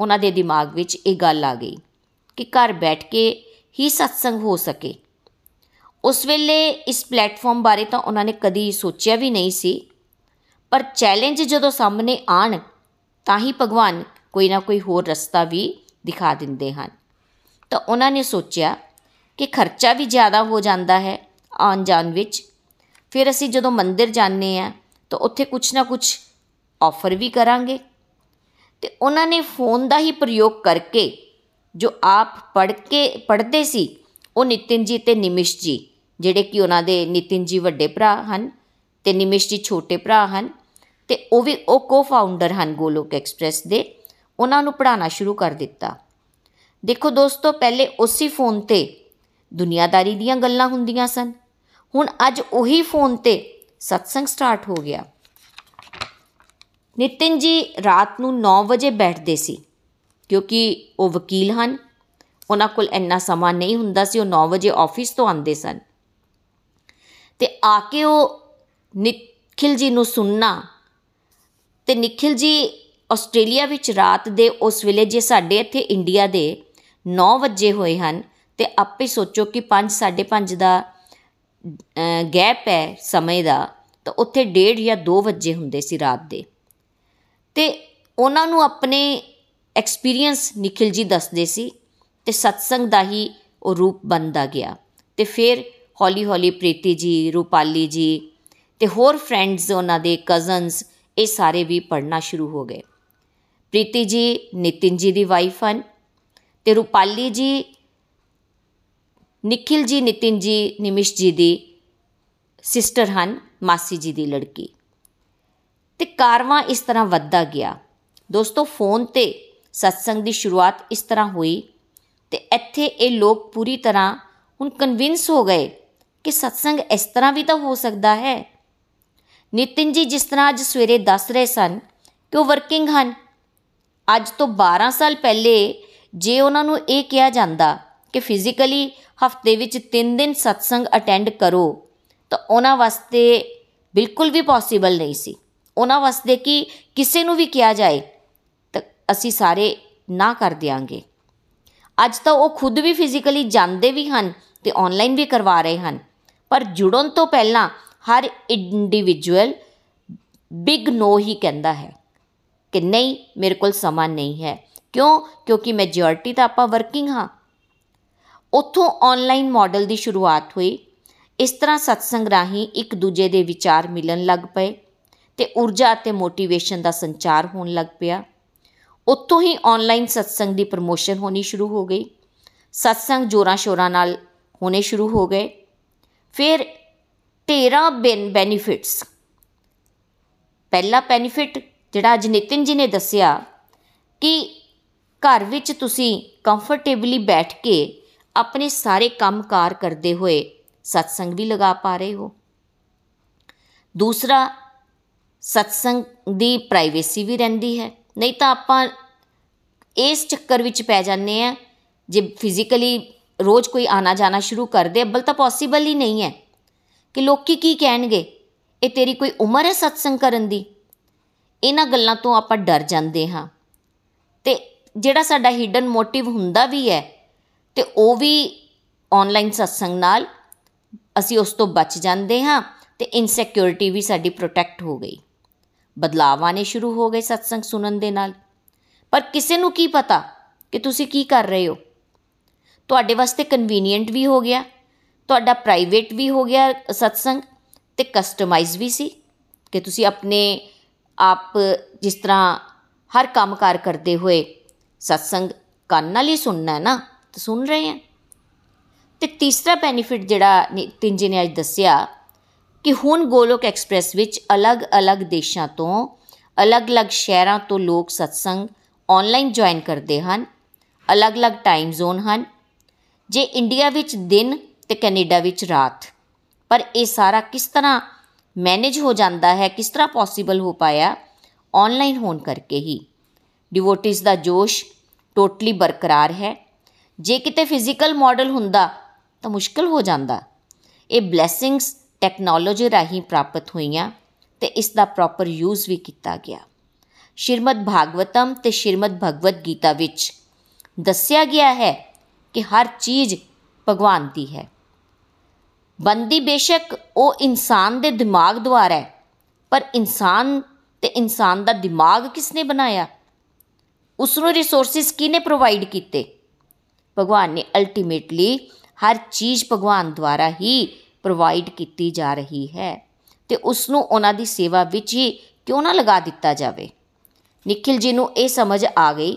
ਉਹਨਾਂ ਦੇ ਦਿਮਾਗ ਵਿੱਚ ਇਹ ਗੱਲ ਆ ਗਈ ਕਿ ਘਰ ਬੈਠ ਕੇ ਹੀ ਸਤਸੰਗ ਹੋ ਸਕੇ। ਉਸ ਵੇਲੇ ਇਸ ਪਲੇਟਫਾਰਮ ਬਾਰੇ ਤਾਂ ਉਹਨਾਂ ਨੇ ਕਦੀ ਸੋਚਿਆ ਵੀ ਨਹੀਂ ਸੀ। ਪਰ ਚੈਲੰਜ ਜਦੋਂ ਸਾਹਮਣੇ ਆਣ, ਤਾਂ ਹੀ ਭਗਵਾਨ ਕੋਈ ਨਾ ਕੋਈ ਹੋਰ ਰਸਤਾ ਵੀ ਦਿਖਾ ਦਿੰਦੇ ਹਨ। ਤਾਂ ਉਹਨਾਂ ਨੇ ਸੋਚਿਆ ਕਿ ਖਰਚਾ ਵੀ ਜ਼ਿਆਦਾ ਹੋ ਜਾਂਦਾ ਹੈ ਆਉਣ ਜਾਣ ਵਿੱਚ। ਫਿਰ ਅਸੀਂ ਜਦੋਂ ਮੰਦਿਰ ਜਾਂਦੇ ਆ ਤਾਂ ਉੱਥੇ ਕੁਛ ਨਾ ਕੁਛ ਆਫਰ ਵੀ ਕਰਾਂਗੇ। ਤੇ ਉਹਨਾਂ ਨੇ ਫੋਨ ਦਾ ਹੀ ਪ੍ਰਯੋਗ ਕਰਕੇ ਜੋ ਆਪ ਪੜ੍ਹ ਕੇ ਪੜ੍ਹਦੇ ਸੀ, ਉਹ ਨਿਤਿਨ ਜੀ ਤੇ ਨਿਮਿਸ਼ ਜੀ, ਜਿਹੜੇ ਕਿ ਉਹਨਾਂ ਦੇ ਨਿਤਿਨ ਜੀ ਵੱਡੇ ਭਰਾ ਹਨ ਤੇ ਨਿਮਿਸ਼ ਜੀ ਛੋਟੇ ਭਰਾ ਹਨ ਤੇ ਉਹ ਵੀ ਉਹ ਕੋ-ਫਾਊਂਡਰ ਹਨ ਗੋਲੋਕ ਐਕਸਪ੍ਰੈਸ ਦੇ, ਉਹਨਾਂ ਨੂੰ ਪੜਾਉਣਾ ਸ਼ੁਰੂ ਕਰ ਦਿੱਤਾ। ਦੇਖੋ ਦੋਸਤੋ, ਪਹਿਲੇ ਉਸੇ ਫੋਨ ਤੇ ਦੁਨੀਆਦਾਰੀ ਦੀਆਂ ਗੱਲਾਂ ਹੁੰਦੀਆਂ ਸਨ। ਹੁਣ ਅੱਜ ਉਹੀ ਫੋਨ ਤੇ ਸਤਸੰਗ ਸਟਾਰਟ ਹੋ ਗਿਆ। ਨਿਤਿਨ ਜੀ ਰਾਤ ਨੂੰ 9 ਵਜੇ ਬੈਠਦੇ ਸੀ, ਕਿਉਂਕਿ ਉਹ ਵਕੀਲ ਹਨ। ਉਹਨਾਂ ਕੋਲ ਇੰਨਾ ਸਮਾਂ ਨਹੀਂ ਹੁੰਦਾ ਸੀ, ਉਹ 9 ਵਜੇ ਆਫਿਸ ਤੋਂ ਆਉਂਦੇ ਸਨ। ਤੇ ਆ ਕੇ ਉਹ ਨਿਖਿਲ ਜੀ ਨੂੰ ਸੁਣਨਾ, ਤੇ ਨਿਖਿਲ ਜੀ ਆਸਟ੍ਰੇਲੀਆ ਵਿੱਚ ਰਾਤ ਦੇ ਉਸ ਵੇਲੇ ਜੇ ਸਾਡੇ ਇੱਥੇ ਇੰਡੀਆ ਦੇ 9 ਵਜੇ ਹੋਏ ਹਨ, ਤੇ ਆਪੇ ਸੋਚੋ ਕਿ 5 5:30 ਦਾ ਗੈਪ ਹੈ ਸਮੇਂ ਦਾ, ਤਾਂ ਉੱਥੇ 1:30 ਜਾਂ 2 ਵਜੇ ਹੁੰਦੇ ਸੀ ਰਾਤ ਦੇ। ਤੇ ਉਹਨਾਂ ਨੂੰ ਆਪਣੇ ਐਕਸਪੀਰੀਅੰਸ ਨਿਖਿਲ ਜੀ ਦੱਸਦੇ ਸੀ ਤੇ ਸਤਸੰਗ ਦਾ ਹੀ ਉਹ ਰੂਪ ਬਣਦਾ ਗਿਆ। ਤੇ ਫਿਰ ਹੌਲੀ ਹੌਲੀ ਪ੍ਰੀਤੀ ਜੀ, ਰੂਪਾਲੀ ਜੀ ਤੇ ਹੋਰ ਫਰੈਂਡਸ ਉਹਨਾਂ ਦੇ ਕਜ਼ਨਸ ਇਹ ਸਾਰੇ ਵੀ ਪੜਨਾ ਸ਼ੁਰੂ ਹੋ ਗਏ। ਪ੍ਰੀਤੀ ਜੀ ਨਿਤਿਨ ਜੀ ਦੀ ਵਾਈਫ ਹਨ ਤੇ ਰੂਪਾਲੀ ਜੀ, ਨikhil ਜੀ, ਨਿਤਿਨ ਜੀ, ਨਿਮਿਸ਼ ਜੀ ਦੀ ਸਿਸਟਰ ਹਨ, ਮਾਸੀ ਜੀ ਦੀ ਲੜਕੀ। ਤੇ ਕਾਰਵਾ ਇਸ ਤਰ੍ਹਾਂ ਵੱਧਦਾ ਗਿਆ। ਦੋਸਤੋ, ਫੋਨ ਤੇ ਸਤਸੰਗ ਦੀ ਸ਼ੁਰੂਆਤ ਇਸ ਤਰ੍ਹਾਂ ਹੋਈ ਤੇ ਇੱਥੇ ਇਹ ਲੋਕ ਪੂਰੀ ਤਰ੍ਹਾਂ ਹੁਣ ਕਨਵਿੰਸ ਹੋ ਗਏ ਕਿ ਸਤਸੰਗ ਇਸ ਤਰ੍ਹਾਂ ਵੀ ਤਾਂ ਹੋ ਸਕਦਾ ਹੈ। ਨਿਤਿਨ ਜੀ, ਜਿਸ ਤਰ੍ਹਾਂ ਅੱਜ ਸਵੇਰੇ ਦੱਸ ਰਹੇ ਸਨ ਕਿ ਉਹ ਵਰਕਿੰਗ ਹਨ। ਅੱਜ ਤੋਂ 12 ਸਾਲ ਪਹਿਲੇ ਜੇ ਉਹਨਾਂ ਨੂੰ ਇਹ ਕਿਹਾ ਜਾਂਦਾ ਕਿ ਫਿਜ਼ੀਕਲੀ ਹਫ਼ਤੇ ਵਿੱਚ 3 ਦਿਨ ਸਤਸੰਗ ਅਟੈਂਡ ਕਰੋ, ਤਾਂ ਉਹਨਾਂ ਵਾਸਤੇ ਬਿਲਕੁਲ ਵੀ ਪੋਸੀਬਲ ਨਹੀਂ ਸੀ। ਉਹਨਾਂ ਵਾਸਤੇ ਕਿ ਕਿਸੇ ਨੂੰ ਵੀ ਕਿਹਾ ਜਾਏ, ਤਾਂ ਅਸੀਂ ਸਾਰੇ ਨਾ ਕਰ ਦਿਆਂਗੇ। ਅੱਜ ਤਾਂ ਉਹ ਖੁਦ ਵੀ ਫਿਜ਼ੀਕਲੀ ਜਾਂਦੇ ਵੀ ਹਨ ਤੇ ਆਨਲਾਈਨ ਵੀ ਕਰਵਾ ਰਹੇ ਹਨ। ਪਰ ਜੁੜਨ ਤੋਂ ਪਹਿਲਾਂ ਹਰ ਇੰਡੀਵਿਜੂਅਲ ਬਿਗ ਨੋ ਹੀ ਕਹਿੰਦਾ ਹੈ ਕਿ ਨਹੀਂ, ਮੇਰੇ ਕੋਲ ਸਮਾਂ ਨਹੀਂ ਹੈ। ਕਿਉਂ? ਕਿਉਂਕਿ ਮੈਜੋਰਟੀ ਤਾਂ ਆਪਾਂ ਵਰਕਿੰਗ ਹਾਂ। ਉੱਥੋਂ ਆਨਲਾਈਨ ਮਾਡਲ ਦੀ ਸ਼ੁਰੂਆਤ ਹੋਈ। ਇਸ ਤਰ੍ਹਾਂ ਸਤਸੰਗ ਰਾਹੀਂ ਇੱਕ ਦੂਜੇ ਦੇ ਵਿਚਾਰ ਮਿਲਣ ਲੱਗ ਪਏ। ਤੇ ਊਰਜਾ ਅਤੇ ਮੋਟੀਵੇਸ਼ਨ ਦਾ ਸੰਚਾਰ ਹੋਣ ਲੱਗ ਪਿਆ। ਉੱਥੋਂ ਹੀ ਆਨਲਾਈਨ ਸਤਸੰਗ ਦੀ ਪ੍ਰਮੋਸ਼ਨ ਹੋਣੀ ਸ਼ੁਰੂ ਹੋ ਗਈ। ਸਤਸੰਗ ਜੋਰਾਂ ਸ਼ੋਰਾਂ ਨਾਲ ਹੋਣੇ ਸ਼ੁਰੂ ਹੋ ਗਏ। ਫਿਰ 13 ਬੈਨੀਫਿਟਸ ਪਹਿਲਾ ਬੈਨੀਫਿਟ ਜਿਹੜਾ ਅੱਜ ਨਿਤਿਨ ਜੀ ਨੇ ਦੱਸਿਆ ਕਿ ਘਰ ਵਿੱਚ ਤੁਸੀਂ ਕੰਫਰਟੇਬਲੀ ਬੈਠ ਕੇ ਆਪਣੇ ਸਾਰੇ ਕੰਮਕਾਰ ਕਰਦੇ ਹੋਏ ਸਤਸੰਗ ਵੀ ਲਗਾ ਪਾ ਰਹੇ ਹੋ। ਦੂਸਰਾ ਸਤਸੰਗ ਦੀ ਪ੍ਰਾਈਵੇਸੀ ਵੀ ਰਹਿੰਦੀ ਹੈ। ਨਹੀਂ ਤਾਂ ਆਪਾਂ ਇਸ ਚੱਕਰ ਵਿੱਚ ਪੈ ਜਾਂਦੇ ਆ ਜੇ ਫਿਜ਼ੀਕਲੀ ਰੋਜ਼ ਕੋਈ ਆਣਾ ਜਾਣਾ ਸ਼ੁਰੂ ਕਰ ਦੇ, ਅੱਬਲ ਤਾਂ ਪੋਸੀਬਲ ਹੀ ਨਹੀਂ ਹੈ ਕਿ ਲੋਕੀ ਕੀ ਕਹਿਣਗੇ, ਇਹ ਤੇਰੀ ਕੋਈ ਉਮਰ ਹੈ ਸਤਸੰਗ ਕਰਨ ਦੀ? ਇਹਨਾਂ ਗੱਲਾਂ ਤੋਂ ਆਪਾਂ ਡਰ ਜਾਂਦੇ ਹਾਂ। ਤੇ ਜਿਹੜਾ ਸਾਡਾ ਹਿਡਨ ਮੋਟਿਵ ਹੁੰਦਾ ਵੀ ਹੈ, ਤੇ ਉਹ ਵੀ ਆਨਲਾਈਨ ਸਤਸੰਗ ਨਾਲ ਅਸੀਂ ਉਸ ਤੋਂ ਬਚ ਜਾਂਦੇ ਹਾਂ ਤੇ ਇਨਸਿਕਿਉਰਿਟੀ ਵੀ ਸਾਡੀ ਪ੍ਰੋਟੈਕਟ ਹੋ ਗਈ। ਬਦਲਾਅ ਆਣੇ ਸ਼ੁਰੂ ਹੋ ਗਏ ਸਤਸੰਗ ਸੁਣਨ ਦੇ ਨਾਲ। ਪਰ ਕਿਸੇ ਨੂੰ ਕੀ ਪਤਾ ਕਿ ਤੁਸੀਂ ਕੀ ਕਰ ਰਹੇ ਹੋ? ਤੁਹਾਡੇ ਵਾਸਤੇ ਕਨਵੀਨੀਅੰਟ ਵੀ ਹੋ ਗਿਆ, ਤੁਹਾਡਾ ਪ੍ਰਾਈਵੇਟ ਵੀ ਹੋ ਗਿਆ ਸਤਸੰਗ ਤੇ ਕਸਟਮਾਈਜ਼ ਵੀ ਸੀ ਕਿ ਤੁਸੀਂ ਆਪਣੇ ਆਪ ਜਿਸ ਤਰ੍ਹਾਂ ਹਰ ਕੰਮ ਕਾਰ ਕਰਦੇ ਹੋਏ ਸਤਸੰਗ ਕੰਨ ਨਾਲ ਹੀ ਸੁਣਨਾ ਹੈ ਨਾ, ਤਾਂ ਸੁਣ ਰਹੇ ਹਾਂ ਤੇ ਤੀਸਰਾ ਬੈਨੀਫਿਟ ਜਿਹੜਾ ਨਿਤਿਨ ਜੀ ਨੇ ਅੱਜ ਦੱਸਿਆ ਕਿ ਹੁਣ ਗੋਲੋਕ ਐਕਸਪ੍ਰੈਸ ਵਿੱਚ ਅਲੱਗ-ਅਲੱਗ ਦੇਸ਼ਾਂ ਤੋਂ, ਅਲੱਗ-ਅਲੱਗ ਸ਼ਹਿਰਾਂ ਤੋਂ ਲੋਕ ਸਤਸੰਗ ਆਨਲਾਈਨ ਜੁਆਇਨ ਕਰਦੇ ਹਨ, ਅਲੱਗ-ਅਲੱਗ ਟਾਈਮ ਜ਼ੋਨ ਹਨ। ਜੇ ਇੰਡੀਆ ਵਿੱਚ ਦਿਨ ਤੇ ਕੈਨੇਡਾ ਵਿੱਚ ਰਾਤ, ਪਰ ਇਹ ਸਾਰਾ ਕਿਸ ਤਰ੍ਹਾਂ ਮੈਨੇਜ ਹੋ ਜਾਂਦਾ ਹੈ, ਕਿਸ ਤਰ੍ਹਾਂ ਪੋਸੀਬਲ ਹੋ ਪਾਇਆ ਆਨਲਾਈਨ ਹੋਣ ਕਰਕੇ ਹੀ ਡਿਵੋਟਿਸ ਦਾ ਜੋਸ਼ ਟੋਟਲੀ ਬਰਕਰਾਰ ਹੈ। ਜੇ ਕਿਤੇ ਫਿਜ਼ੀਕਲ ਮਾਡਲ ਹੁੰਦਾ ਤਾਂ ਮੁਸ਼ਕਲ ਹੋ ਜਾਂਦਾ। ਇਹ ਬਲੇਸਿੰਗਸ ਟੈਕਨੋਲੋਜੀ ਰਾਹੀਂ ਪ੍ਰਾਪਤ ਹੋਈਆਂ ਤੇ ਇਸ ਦਾ ਪ੍ਰੋਪਰ ਯੂਜ਼ ਵੀ ਕੀਤਾ ਗਿਆ। ਸ਼੍ਰੀਮਦ ਭਾਗਵਤਮ ਤੇ ਸ਼੍ਰੀਮਦ ਭਗਵਦ ਗੀਤਾ ਵਿੱਚ ਦੱਸਿਆ ਗਿਆ ਹੈ ਕਿ ਹਰ ਚੀਜ਼ ਭਗਵਾਨ ਦੀ ਹੈ। ਬੰਦੀ ਬੇਸ਼ੱਕ ਉਹ ਇਨਸਾਨ ਦੇ ਦਿਮਾਗ ਦੁਆਰਾ ਹੈ, ਪਰ ਇਨਸਾਨ ਤੇ ਇਨਸਾਨ ਦਾ ਦਿਮਾਗ ਕਿਸਨੇ ਬਣਾਇਆ? ਉਸ ਨੂੰ ਰਿਸੋਰਸਿਸ ਕਿਨੇ ਪ੍ਰੋਵਾਈਡ ਕੀਤੇ? ਭਗਵਾਨ ਨੇ ਅਲਟੀਮੇਟਲੀ ਹਰ ਚੀਜ਼ ਭਗਵਾਨ ਦੁਆਰਾ ਹੀ ਪ੍ਰੋਵਾਈਡ ਕੀਤੀ ਜਾ ਰਹੀ ਹੈ ਤੇ ਉਸ ਨੂੰ ਉਹਨਾਂ ਦੀ ਸੇਵਾ ਵਿੱਚ ਹੀ ਕਿਉਂ ਨਾ ਲਗਾ ਦਿੱਤਾ ਜਾਵੇ। ਨikhil ji ਨੂੰ ਇਹ ਸਮਝ ਆ ਗਈ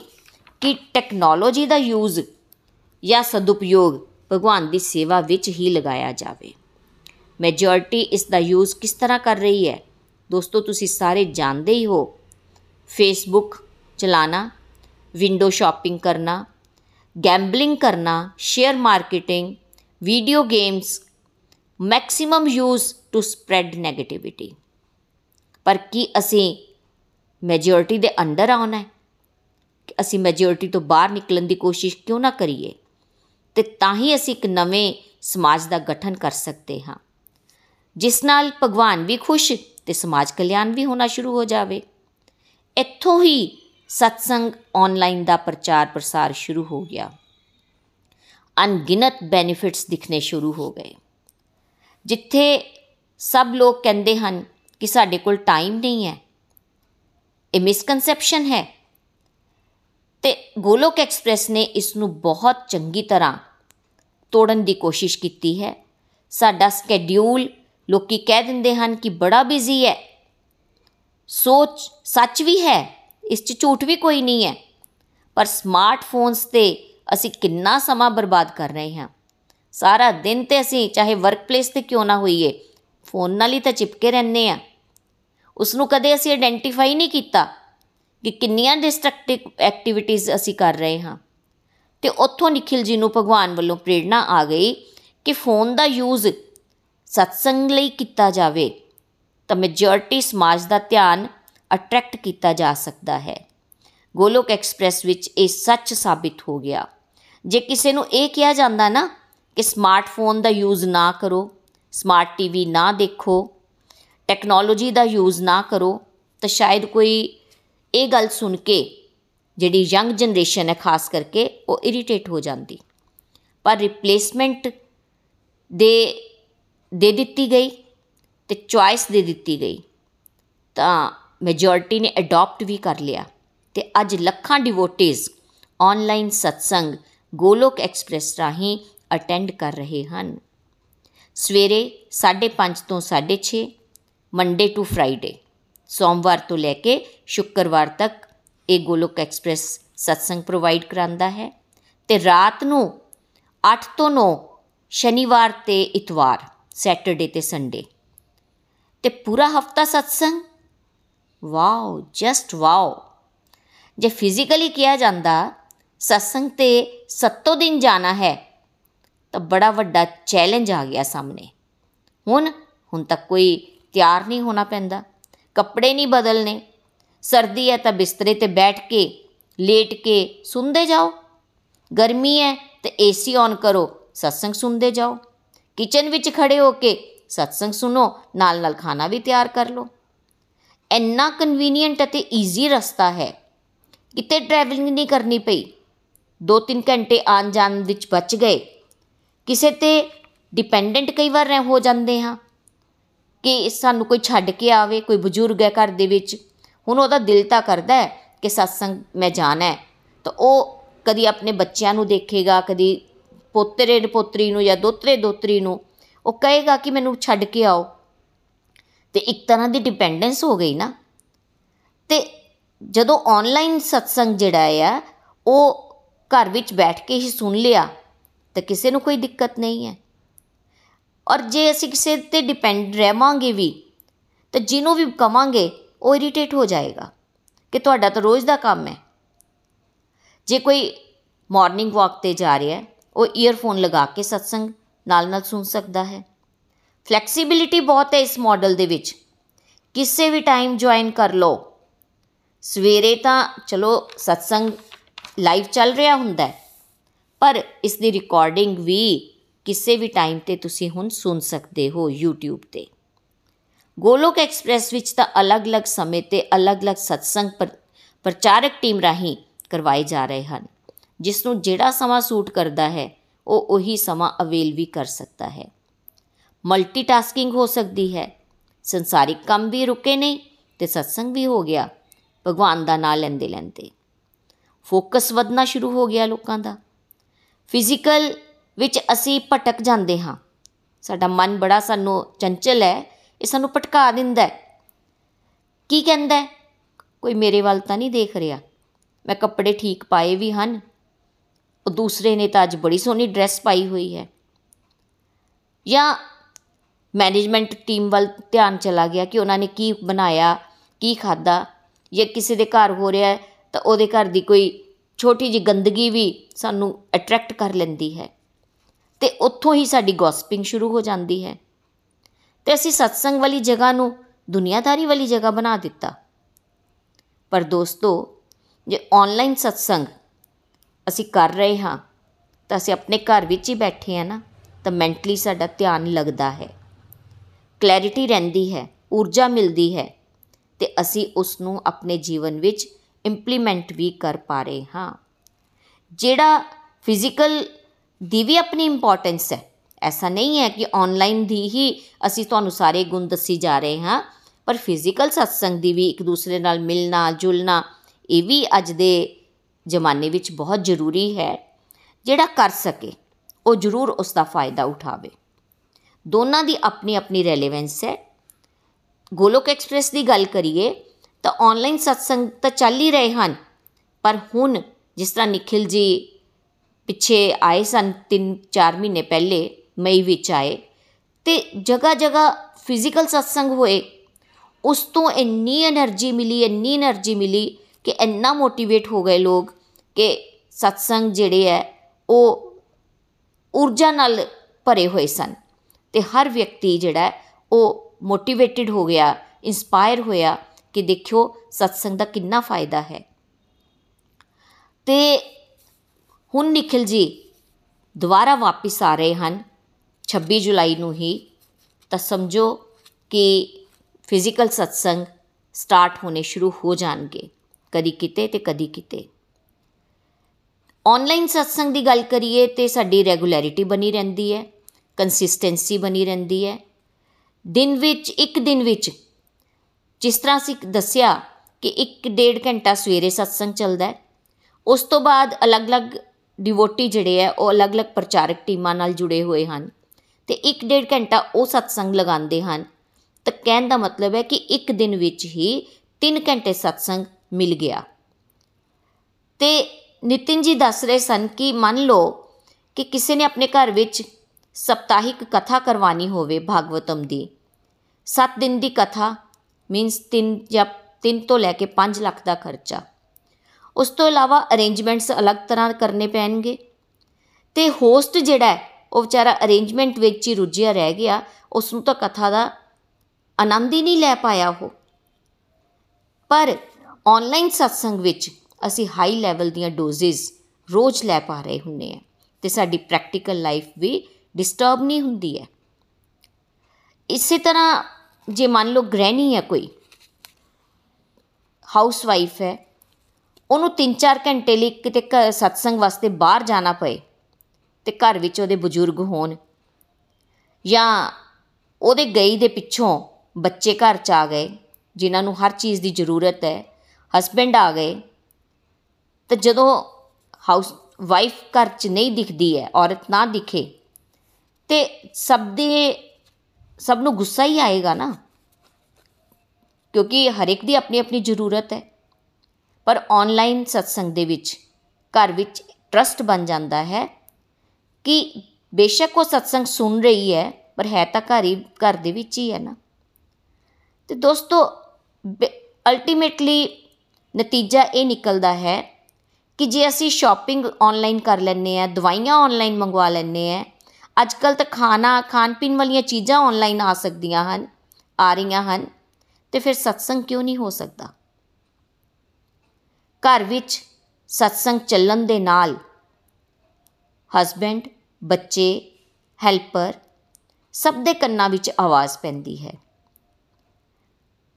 ਕਿ ਟੈਕਨੋਲੋਜੀ ਦਾ ਯੂਜ਼ ਜਾਂ ਸਦੁਪਯੋਗ ਭਗਵਾਨ ਦੀ ਸੇਵਾ ਵਿੱਚ ਹੀ ਲਗਾਇਆ ਜਾਵੇ। ਮੈਜੋਰਟੀ ਇਸ ਦਾ ਯੂਜ਼ ਕਿਸ ਤਰ੍ਹਾਂ ਕਰ ਰਹੀ ਹੈ? ਦੋਸਤੋ, ਤੁਸੀਂ ਸਾਰੇ ਜਾਣਦੇ ਹੀ ਹੋ। ਫੇਸਬੁੱਕ ਚਲਾਣਾ ਵਿੰਡੋ ਸ਼ਾਪਿੰਗ ਕਰਨਾ ਗੈਂਬਲਿੰਗ ਕਰਨਾ share marketing video games maximum use to spread negativity ਪਰ ਕੀ ਅਸੀਂ ਮੈਜੋਰਟੀ ਦੇ ਅੰਡਰ ਆਉਣਾ ਹੈ? ਕਿ ਅਸੀਂ ਮੈਜੋਰਟੀ ਤੋਂ ਬਾਹਰ ਨਿਕਲਣ ਦੀ ਕੋਸ਼ਿਸ਼ ਕਿਉਂ ਨਾ ਕਰੀਏ? ਤੇ ਤਾਂ ਹੀ ਅਸੀਂ ਇੱਕ ਨਵੇਂ ਸਮਾਜ ਦਾ ਗਠਨ ਕਰ ਸਕਦੇ ਹਾਂ। ਜਿਸ ਨਾਲ ਭਗਵਾਨ ਵੀ ਖੁਸ਼ ਤੇ ਸਮਾਜ ਕਲਿਆਣ ਵੀ ਹੋਣਾ ਸ਼ੁਰੂ ਹੋ ਜਾਵੇ। ਇੱਥੋਂ ਹੀ ਸਤਸੰਗ ਆਨਲਾਈਨ ਦਾ ਪ੍ਰਚਾਰ ਪ੍ਰਸਾਰ ਸ਼ੁਰੂ ਹੋ ਗਿਆ। ਅਣਗਿਣਤ ਬੈਨੀਫਿਟਸ ਦਿਖਣੇ ਸ਼ੁਰੂ ਹੋ ਗਏ। ਜਿੱਥੇ ਸਭ ਲੋਕ ਕਹਿੰਦੇ ਹਨ ਕਿ ਸਾਡੇ ਕੋਲ ਟਾਈਮ ਨਹੀਂ ਹੈ। ਇਹ ਮਿਸਕਨਸੈਪਸ਼ਨ ਹੈ। ਤੇ ਗੋਲੋਕ ਐਕਸਪ੍ਰੈਸ ਨੇ ਇਸ ਨੂੰ ਬਹੁਤ ਚੰਗੀ ਤਰ੍ਹਾਂ ਤੋੜਨ ਦੀ ਕੋਸ਼ਿਸ਼ ਕੀਤੀ ਹੈ। ਸਾਡਾ ਸਕੇਡਿਊਲ ਲੋਕੀ ਕਹਿ ਦਿੰਦੇ ਹਨ ਕਿ ਬੜਾ ਬਿਜ਼ੀ ਹੈ। ਸੋਚ ਸੱਚ ਵੀ ਹੈ, ਇਸ 'ਚ ਝੂਠ ਵੀ ਕੋਈ ਨਹੀਂ ਹੈ। ਪਰ ਸਮਾਰਟਫੋਨਸ ਤੇ ਅਸੀਂ ਕਿੰਨਾ ਸਮਾਂ ਬਰਬਾਦ ਕਰ ਰਹੇ ਹਾਂ। ਸਾਰਾ ਦਿਨ ਤੇ ਅਸੀਂ ਚਾਹੇ ਵਰਕਪਲੇਸ ਤੇ ਕਿਉਂ ਨਾ ਹੋਈਏ ਫੋਨ ਨਾਲ ਹੀ ਤਾਂ ਚਿਪਕੇ ਰਹਿੰਦੇ ਆ ਉਸ ਨੂੰ ਕਦੇ ਅਸੀਂ ਆਇਡੈਂਟੀਫਾਈ ਨਹੀਂ ਕੀਤਾ ਕਿ ਕਿੰਨੀਆਂ ਡਿਸਟਰਕਟਿਵ ਐਕਟੀਵਿਟੀਜ਼ ਅਸੀਂ ਕਰ ਰਹੇ ਹਾਂ। ਤੇ ਉੱਥੋਂ ਨikhil ji ਨੂੰ ਭਗਵਾਨ ਵੱਲੋਂ ਪ੍ਰੇਰਣਾ ਆ ਗਈ ਕਿ ਫੋਨ ਦਾ ਯੂਜ਼ ਸਤਸੰਗ ਲਈ ਕੀਤਾ ਜਾਵੇ, ਤਾਂ ਮੈਜੋਰਟੀ ਸਮਾਜ ਦਾ ਧਿਆਨ ਅਟਰੈਕਟ ਕੀਤਾ ਜਾ ਸਕਦਾ ਹੈ। ਗੋਲੋਕ ਐਕਸਪ੍ਰੈਸ ਵਿੱਚ ਇਹ ਸੱਚ ਸਾਬਿਤ ਹੋ ਗਿਆ। ਜੇ ਕਿਸੇ ਨੂੰ ਇਹ ਕਿਹਾ ਜਾਂਦਾ ਨਾ ਕਿ ਸਮਾਰਟਫੋਨ ਦਾ ਯੂਜ਼ ਨਾ ਕਰੋ ਸਮਾਰਟ ਟੀਵੀ ਨਾ ਦੇਖੋ ਟੈਕਨੋਲੋਜੀ ਦਾ ਯੂਜ਼ ਨਾ ਕਰੋ, ਤਾਂ ਸ਼ਾਇਦ ਕੋਈ ਇਹ ਗੱਲ ਸੁਣ ਕੇ ਜਿਹੜੀ ਯੰਗ ਜਨਰੇਸ਼ਨ ਹੈ, ਖਾਸ ਕਰਕੇ ਉਹ ਇਰੀਟੇਟ ਹੋ ਜਾਂਦੀ। ਪਰ ਰਿਪਲੇਸਮੈਂਟ ਦੇ ਦੇ ਦਿੱਤੀ ਗਈ ਤੇ ਚੁਆਇਸ ਦੇ ਦਿੱਤੀ ਗਈ, ਤਾਂ ਮੈਜੋਰਟੀ ਨੇ ਅਡਾਪਟ ਵੀ ਕਰ ਲਿਆ। ਤੇ ਅੱਜ ਲੱਖਾਂ ਡਿਵੋਟਿਸ ਆਨਲਾਈਨ ਸਤਸੰਗ ਗੋਲੋਕ ਐਕਸਪ੍ਰੈਸ ਰਾਹੀਂ ਅਟੈਂਡ ਕਰ ਰਹੇ ਹਨ। ਸਵੇਰੇ 5:30 ਤੋਂ 6:30 ਮੰਡੇ ਟੂ ਫਰਾਈਡੇ ਸੋਮਵਾਰ ਤੋਂ ਲੈ ਕੇ ਸ਼ੁੱਕਰਵਾਰ ਤੱਕ ਇਹ ਗੋਲੋਕ ਐਕਸਪ੍ਰੈਸ ਸਤਸੰਗ ਪ੍ਰੋਵਾਈਡ ਕਰਾਂਦਾ ਹੈ ਤੇ ਰਾਤ ਨੂੰ 8 ਤੋਂ 9 ਸ਼ਨੀਵਾਰ ਤੇ ਇਤਵਾਰ ਸੈਟਰਡੇ ਤੇ ਸੰਡੇ ਤੇ ਪੂਰਾ ਹਫਤਾ ਸਤਸੰਗ? Wow just wow. ਜੇ ਫਿਜ਼ੀਕਲੀ ਕਿਹਾ ਜਾਂਦਾ, ਸਤਸੰਗ ਤੇ ਸੱਤੋ ਦਿਨ ਜਾਣਾ ਹੈ ਤਾਂ ਬੜਾ ਵੱਡਾ ਚੈਲੰਜ ਆ ਗਿਆ ਸਾਹਮਣੇ। ਹੁਣ ਹੁਣ ਤੱਕ ਕੋਈ ਤਿਆਰ ਨਹੀਂ ਹੋਣਾ ਪੈਂਦਾ। ਕੱਪੜੇ ਨਹੀਂ ਬਦਲਨੇ। ਸਰਦੀ ਹੈ ਤਾਂ ਬਿਸਤਰੇ ਤੇ ਬੈਠ ਕੇ, ਲੇਟ ਕੇ ਸੁਣਦੇ ਜਾਓ। ਗਰਮੀ ਹੈ ਤੇ ਏਸੀ ਔਨ ਕਰੋ, ਸਤਸੰਗ ਸੁਣਦੇ ਜਾਓ। ਕਿਚਨ ਵਿੱਚ ਖੜੇ ਹੋ ਕੇ ਸਤਸੰਗ ਸੁਣੋ, ਨਾਲ ਨਾਲ ਖਾਣਾ ਵੀ ਤਿਆਰ ਕਰ ਲਓ। ਇੰਨਾ ਕਨਵੀਨੀਅੰਟ ਅਤੇ ਈਜ਼ੀ ਰਸਤਾ ਹੈ। ਕਿਤੇ ਟਰੈਵਲਿੰਗ ਨਹੀਂ ਕਰਨੀ ਪਈ। 2-3 ਘੰਟੇ ਆਣ ਜਾਣ ਵਿੱਚ ਬਚ ਗਏ। ਕਿਸੇ ਤੇ ਡਿਪੈਂਡੈਂਟ ਕਈ ਵਾਰ ਹੋ ਜਾਂਦੇ ਹਾਂ ਕਿ ਸਾਨੂੰ ਕੋਈ ਛੱਡ ਕੇ ਆਵੇ, ਕੋਈ ਬਜ਼ੁਰਗ ਹੈ ਘਰ ਦੇ ਵਿੱਚ, ਹੁਣ ਉਹਦਾ ਦਿਲ ਤਾਂ ਕਰਦਾ ਹੈ ਕਿ ਸਤਸੰਗ ਮੈਂ ਜਾਣਾ ਹੈ। ਤਾਂ ਉਹ ਕਦੀ ਆਪਣੇ ਬੱਚਿਆਂ ਨੂੰ ਦੇਖੇਗਾ, ਕਦੀ ਪੋਤਰੇ ਪੋਤਰੀ ਨੂੰ ਜਾਂ ਦੋਤਰੇ ਦੋਤਰੀ ਨੂੰ, ਉਹ ਕਹੇਗਾ ਕਿ ਮੈਨੂੰ ਛੱਡ ਕੇ ਆਓ। ਤੇ ਇੱਕ ਤਰ੍ਹਾਂ ਦੀ ਡਿਪੈਂਡੈਂਸ ਹੋ ਗਈ ਨਾ। ਤੇ ਜਦੋਂ ਆਨਲਾਈਨ ਸਤਸੰਗ ਜਿਹੜਾ ਆ, ਉਹ ਘਰ ਵਿੱਚ ਬੈਠ ਕੇ ਹੀ ਸੁਣ ਲਿਆ ਤਾਂ ਕਿਸੇ ਨੂੰ ਕੋਈ ਦਿੱਕਤ ਨਹੀਂ ਹੈ। ਔਰ ਜੇ ਅਸੀਂ ਕਿਸੇ ਤੇ ਡਿਪੈਂਡ ਰਹਾਂਗੇ ਵੀ, ਤਾਂ ਜਿਹਨੂੰ ਵੀ ਕਵਾਂਗੇ, ਉਹ ਇਰੀਟੇਟ ਹੋ ਜਾਏਗਾ ਕਿ ਤੁਹਾਡਾ ਤਾਂ ਰੋਜ਼ ਦਾ ਕੰਮ ਹੈ। ਜੇ ਕੋਈ ਮਾਰਨਿੰਗ ਵਾਕ ਤੇ ਜਾ ਰਿਹਾ ਹੈ, ਉਹ ਈਅਰਫੋਨ ਲਗਾ ਕੇ ਸਤਸੰਗ ਨਾਲ ਨਾਲ ਸੁਣ ਸਕਦਾ ਹੈ। ਫਲੈਕਸੀਬਿਲਿਟੀ ਬਹੁਤ ਹੈ ਇਸ ਮਾਡਲ ਦੇ ਵਿੱਚ। ਕਿਸੇ ਵੀ ਟਾਈਮ ਜੁਆਇਨ ਕਰ ਲਓ। ਸਵੇਰੇ ਤਾਂ ਚਲੋ ਸਤਸੰਗ ਲਾਈਵ ਚੱਲ ਰਿਹਾ ਹੁੰਦਾ ਹੈ। ਪਰ ਇਸ ਦੀ ਰਿਕਾਰਡਿੰਗ ਵੀ ਕਿਸੇ ਵੀ ਟਾਈਮ ਤੇ ਤੁਸੀਂ ਹੁਣ ਸੁਣ ਸਕਦੇ ਹੋ YouTube ਤੇ। ਗੋਲੋਕ ਐਕਸਪ੍ਰੈਸ ਵਿੱਚ ਤਾਂ ਅਲੱਗ-ਅਲੱਗ ਸਮੇਂ ਤੇ ਅਲੱਗ-ਅਲੱਗ ਸਤਸੰਗ ਪ੍ਰਚਾਰਕ ਟੀਮ ਰਾਹੀਂ ਕਰਵਾਏ ਜਾ ਰਹੇ ਹਨ ਜਿਸ ਨੂੰ ਜਿਹੜਾ ਸਮਾਂ ਸੂਟ ਕਰਦਾ ਹੈ, ਉਹ ਉਹੀ ਸਮਾਂ ਅਵੇਲ ਵੀ ਕਰ ਸਕਦਾ ਹੈ। ਮਲਟੀਟਾਸਕਿੰਗ ਹੋ ਸਕਦੀ ਹੈ, ਸੰਸਾਰਿਕ ਕੰਮ ਵੀ ਰੁਕੇ ਨਹੀਂ ਤੇ ਸਤਸੰਗ ਵੀ ਹੋ ਗਿਆ, ਭਗਵਾਨ ਦਾ ਨਾਮ ਲੈਂਦੇ ਲੈਂਦੇ ਫੋਕਸ ਵਧਣਾ ਸ਼ੁਰੂ ਹੋ ਗਿਆ ਲੋਕਾਂ ਦਾ। ਫਿਜ਼ੀਕਲ ਵਿੱਚ ਅਸੀਂ ਭਟਕ ਜਾਂਦੇ ਹਾਂ। ਸਾਡਾ ਮਨ ਬੜਾ ਸਾਨੂੰ ਚੰਚਲ ਹੈ, ਇਹ ਸਾਨੂੰ ਭਟਕਾ ਦਿੰਦਾ ਹੈ। ਕੀ ਕਹਿੰਦਾ ਹੈ? ਕੋਈ ਮੇਰੇ ਵੱਲ ਤਾਂ ਨਹੀਂ ਦੇਖ ਰਿਹਾ। ਮੈਂ ਕੱਪੜੇ ਠੀਕ ਪਾਏ ਵੀ ਹਨ। ਉਹ ਦੂਸਰੇ ਨੇ ਤਾਂ ਅੱਜ ਬੜੀ ਸੋਹਣੀ ਡਰੈਸ ਪਾਈ ਹੋਈ ਹੈ। ਜਾਂ ਮੈਨੇਜਮੈਂਟ ਟੀਮ ਵੱਲ ਧਿਆਨ ਚਲਾ ਗਿਆ ਕਿ ਉਹਨਾਂ ਨੇ ਕੀ ਬਣਾਇਆ, ਕੀ ਖਾਦਾ ਜਾਂ ਕਿਸੇ ਦੇ ਘਰ ਹੋ ਰਿਹਾ ਤਾਂ ਉਹਦੇ ਘਰ ਦੀ ਕੋਈ ਛੋਟੀ ਜਿਹੀ ਗੰਦਗੀ ਵੀ ਸਾਨੂੰ ਅਟਰੈਕਟ ਕਰ ਲੈਂਦੀ ਹੈ। ਤੇ ਉੱਥੋਂ ਹੀ ਸਾਡੀ ਗੌਸਪਿੰਗ ਸ਼ੁਰੂ ਹੋ ਜਾਂਦੀ ਹੈ। ਤੇ ਅਸੀਂ ਸਤਸੰਗ ਵਾਲੀ ਜਗ੍ਹਾ ਨੂੰ ਦੁਨੀਆਦਾਰੀ ਵਾਲੀ ਜਗ੍ਹਾ ਬਣਾ ਦਿੱਤਾ। ਪਰ ਦੋਸਤੋ, ਜੇ ਆਨਲਾਈਨ ਸਤਸੰਗ ਅਸੀਂ ਕਰ ਰਹੇ ਹਾਂ, ਤਾਂ ਅਸੀਂ ਆਪਣੇ ਘਰ ਵਿੱਚ ਹੀ ਬੈਠੇ ਆ ਨਾ, ਤਾਂ ਮੈਂਟਲੀ ਸਾਡਾ ਧਿਆਨ ਲੱਗਦਾ ਹੈ। ਕਲੈਰਿਟੀ ਰਹਿੰਦੀ ਹੈ, ਊਰਜਾ ਮਿਲਦੀ ਹੈ। ਤੇ ਅਸੀਂ ਉਸ ਨੂੰ ਆਪਣੇ ਜੀਵਨ ਵਿੱਚ ਇੰਪਲੀਮੈਂਟ ਵੀ ਕਰ ਪਾ ਰਹੇ ਹਾਂ। ਜਿਹੜਾ ਫਿਜ਼ੀਕਲ ਦੀ ਵੀ ਆਪਣੀ ਇੰਪੋਰਟੈਂਸ ਹੈ। ਐਸਾ ਨਹੀਂ ਹੈ ਕਿ ਆਨਲਾਈਨ ਦੀ ਹੀ ਅਸੀਂ ਤੁਹਾਨੂੰ ਸਾਰੇ ਗੁਣ ਦੱਸੀ ਜਾ ਰਹੇ ਹਾਂ, ਪਰ ਫਿਜ਼ੀਕਲ ਸਤਸੰਗ ਦੀ ਵੀ ਇੱਕ ਦੂਸਰੇ ਨਾਲ ਮਿਲਣਾ, ਜੁਲਣਾ, ਇਹ ਵੀ ਅੱਜ ਦੇ ਜ਼ਮਾਨੇ ਵਿੱਚ ਬਹੁਤ ਜ਼ਰੂਰੀ ਹੈ। ਜਿਹੜਾ ਕਰ ਸਕੇ, ਉਹ ਜ਼ਰੂਰ ਉਸ ਦਾ ਫਾਇਦਾ ਉਠਾਵੇ। ਦੋਨਾਂ ਦੀ ਆਪਣੀ ਆਪਣੀ ਰੈਲੇਵੈਂਸ ਹੈ। ਗੋਲੋਕ ਐਕਸਪ੍ਰੈਸ ਦੀ ਗੱਲ ਕਰੀਏ ਤਾਂ ਆਨਲਾਈਨ ਸਤਸੰਗ ਤਾਂ ਚੱਲ ਹੀ ਰਹੇ ਹਨ। ਪਰ ਹੁਣ ਜਿਸ ਤਰ੍ਹਾਂ ਨikhil ਜੀ ਪਿੱਛੇ ਆਏ ਸਨ 3-4 ਮਹੀਨੇ ਪਹਿਲੇ, ਮਈ ਵਿੱਚ ਆਏ, ਤੇ ਜਗਾ ਜਗਾ ਫਿਜ਼ੀਕਲ ਸਤਸੰਗ ਹੋਏ, ਉਸ ਤੋਂ ਇੰਨੀ એનર્ਜੀ ਮਿਲੀ, ਇੰਨੀ એનર્ਜੀ ਮਿਲੀ ਕਿ ਇੰਨਾ ਮੋਟੀਵੇਟ ਹੋ ਗਏ ਲੋਕ ਕਿ ਸਤਸੰਗ ਜਿਹੜੇ ਹੈ, ਉਹ ਊਰਜਾ ਨਾਲ ਭਰੇ ਹੋਏ ਸਨ। ਤੇ ਹਰ ਵਿਅਕਤੀ ਜਿਹੜਾ ਉਹ ਮੋਟੀਵੇਟਿਡ ਹੋ ਗਿਆ ਇਨਸਪਾਇਰ ਹੋਇਆ ਕਿ ਦੇਖਿਓ ਸਤਸੰਗ ਦਾ ਕਿੰਨਾ ਫਾਇਦਾ ਹੈ। ਤੇ ਹੁਣ ਨikhil ji ਦੁਬਾਰਾ ਵਾਪਸ ਆ ਰਹੇ ਹਨ 26 ਜੁਲਾਈ ਨੂੰ ਹੀ। ਤਾਂ ਸਮਝੋ ਕਿ ਫਿਜ਼ੀਕਲ ਸਤਸੰਗ ਸਟਾਰਟ ਹੋਣੇ ਸ਼ੁਰੂ ਹੋ ਜਾਣਗੇ। ਕਦੀ ਕਿਤੇ ਤੇ ਕਦੀ ਕਿਤੇ। ਆਨਲਾਈਨ ਸਤਸੰਗ ਦੀ ਗੱਲ ਕਰੀਏ ਤੇ ਸਾਡੀ ਰੈਗੂਲੈਰਿਟੀ ਬਣੀ ਰਹਿੰਦੀ ਹੈ ਕੰਸਿਸਟੈਂਸੀ ਬਣੀ ਰਹਿੰਦੀ ਹੈ। ਦਿਨ ਵਿੱਚ, ਇੱਕ ਦਿਨ ਵਿੱਚ ਜਿਸ ਤਰ੍ਹਾਂ ਅਸੀਂ ਦੱਸਿਆ ਕਿ ਇੱਕ ਡੇਢ ਘੰਟਾ ਸਵੇਰੇ ਸਤਸੰਗ ਚੱਲਦਾ ਹੈ, ਉਸ ਤੋਂ ਬਾਅਦ ਅਲੱਗ-ਅਲੱਗ ਡਿਵੋਟੀ ਜਿਹੜੇ ਹੈ, ਉਹ ਅਲੱਗ-ਅਲੱਗ ਪ੍ਰਚਾਰਕ ਟੀਮਾਂ ਨਾਲ ਜੁੜੇ ਹੋਏ ਹਨ ਤੇ ਇੱਕ ਡੇਢ ਘੰਟਾ ਉਹ ਸਤਸੰਗ ਲਗਾਉਂਦੇ ਹਨ। ਤਾਂ ਕਹਿਣ ਦਾ ਮਤਲਬ ਹੈ ਕਿ ਇੱਕ ਦਿਨ ਵਿੱਚ ਹੀ 3 ਘੰਟੇ ਸਤਸੰਗ ਮਿਲ ਗਿਆ। ਤੇ ਨਿਤਿਨ ਜੀ ਦੱਸ ਰਹੇ ਸਨ ਕਿ ਮੰਨ ਲਓ ਕਿ ਕਿਸੇ ਨੇ ਆਪਣੇ ਘਰ ਵਿੱਚ ਸਪਤਾਹਿਕ ਕਥਾ ਕਰਵਾਣੀ ਹੋਵੇ ਭਾਗਵਤਮ ਦੀ 7 ਦਿਨ ਦੀ ਕਥਾ ਮੀਨਸ 3 ਜਾਂ 3 ਤੋਂ ਲੈ ਕੇ 5 ਲੱਖ ਦਾ ਖਰਚਾ। ਉਸ ਤੋਂ ਇਲਾਵਾ ਅਰੇਂਜਮੈਂਟਸ ਅਲੱਗ ਤਰ੍ਹਾਂ ਕਰਨੇ ਪੈਣਗੇ। ਤੇ ਹੋਸਟ ਜਿਹੜਾ ਹੈ, ਉਹ ਵਿਚਾਰਾ ਅਰੇਂਜਮੈਂਟ ਵਿੱਚ ਹੀ ਰੁੱਝਿਆ ਰਹਿ ਗਿਆ। ਉਸ ਨੂੰ ਤਾਂ ਕਥਾ ਦਾ ਆਨੰਦ ਹੀ ਨਹੀਂ ਲੈ ਪਾਇਆ ਉਹ। ਪਰ ਆਨਲਾਈਨ ਸਤਸੰਗ ਵਿੱਚ ਅਸੀਂ ਹਾਈ ਲੈਵਲ ਦੀਆਂ ਡੋਜ਼ਸ ਰੋਜ਼ ਲੈ ਪਾ ਰਹੇ ਹੁੰਨੇ ਆ ਤੇ ਸਾਡੀ ਪ੍ਰੈਕਟੀਕਲ ਲਾਈਫ ਵੀ ਡਿਸਟਰਬ ਨਹੀਂ ਹੁੰਦੀ ਹੈ। ਇਸੇ ਤਰ੍ਹਾਂ ਜੇ ਮੰਨ ਲਓ ਗ੍ਰਹਿਣੀ ਹੈ ਕੋਈ ਹਾਊਸ ਵਾਈਫ ਹੈ, ਉਹਨੂੰ 3-4 ਘੰਟੇ ਲਈ ਕਿਤੇ ਸਤਸੰਗ ਵਾਸਤੇ ਬਾਹਰ ਜਾਣਾ ਪਏ, ਤੇ ਘਰ ਵਿੱਚ ਉਹਦੇ ਬਜ਼ੁਰਗ ਹੋਣ, ਜਾਂ ਉਹਦੇ ਗਈ ਦੇ ਪਿੱਛੋਂ ਬੱਚੇ ਘਰ ਚ ਆ ਗਏ, ਜਿਨ੍ਹਾਂ ਨੂੰ ਹਰ ਚੀਜ਼ ਦੀ ਜ਼ਰੂਰਤ ਹੈ ਹਸਬੈਂਡ ਆ ਗਏ, ਤੇ ਜਦੋਂ ਹਾਊਸ ਵਾਈਫ ਘਰ ਚ ਨਹੀਂ ਦਿਖਦੀ ਹੈ, ਔਰਤ ਨਾ ਦਿਖੇ, ਤੇ ਸਭ ਦੇ ਸਭ ਨੂੰ ਗੁੱਸਾ ਹੀ ਆਏਗਾ ਨਾ। ਕਿਉਂਕਿ ਹਰ ਇੱਕ ਦੀ ਆਪਣੀ ਆਪਣੀ ਜ਼ਰੂਰਤ ਹੈ। ਪਰ ਆਨਲਾਈਨ ਸਤਸੰਗ ਦੇ ਵਿੱਚ, ਘਰ ਵਿੱਚ ਟਰਸਟ ਬਣ ਜਾਂਦਾ ਹੈ ਕਿ ਬੇਸ਼ੱਕ ਉਹ ਸਤਸੰਗ ਸੁਣ ਰਹੀ ਹੈ, ਪਰ ਹੈ ਤਾਂ ਘਰ ਹੀ, ਘਰ ਦੇ ਵਿੱਚ ਹੀ ਹੈ ਨਾ। ਤੇ ਦੋਸਤੋ ਅਲਟੀਮੇਟਲੀ ਨਤੀਜਾ ਇਹ ਨਿਕਲਦਾ ਹੈ ਕਿ ਜੇ ਅਸੀਂ ਸ਼ਾਪਿੰਗ ਆਨਲਾਈਨ ਕਰ ਲੈਂਦੇ ਆ ਦਵਾਈਆਂ ਆਨਲਾਈਨ ਮੰਗਵਾ ਲੈਂਦੇ ਆ ਅੱਜ ਕੱਲ ਤਾਂ ਖਾਣਾ ਖਾਣ ਪੀਣ ਵਾਲੀਆਂ ਚੀਜ਼ਾਂ ਆਨਲਾਈਨ ਆ ਸਕਦੀਆਂ ਹਨ, ਆ ਰਹੀਆਂ ਹਨ ਤੇ ਫਿਰ ਸਤਸੰਗ ਕਿਉਂ ਨਹੀਂ ਹੋ ਸਕਦਾ? ਘਰ ਵਿੱਚ ਸਤਸੰਗ ਚੱਲਣ ਦੇ ਨਾਲ ਹਸਬੈਂਡ ਬੱਚੇ ਹੈਲਪਰ ਸਭ ਦੇ ਕੰਨਾਂ ਵਿੱਚ ਆਵਾਜ਼ ਪੈਂਦੀ ਹੈ।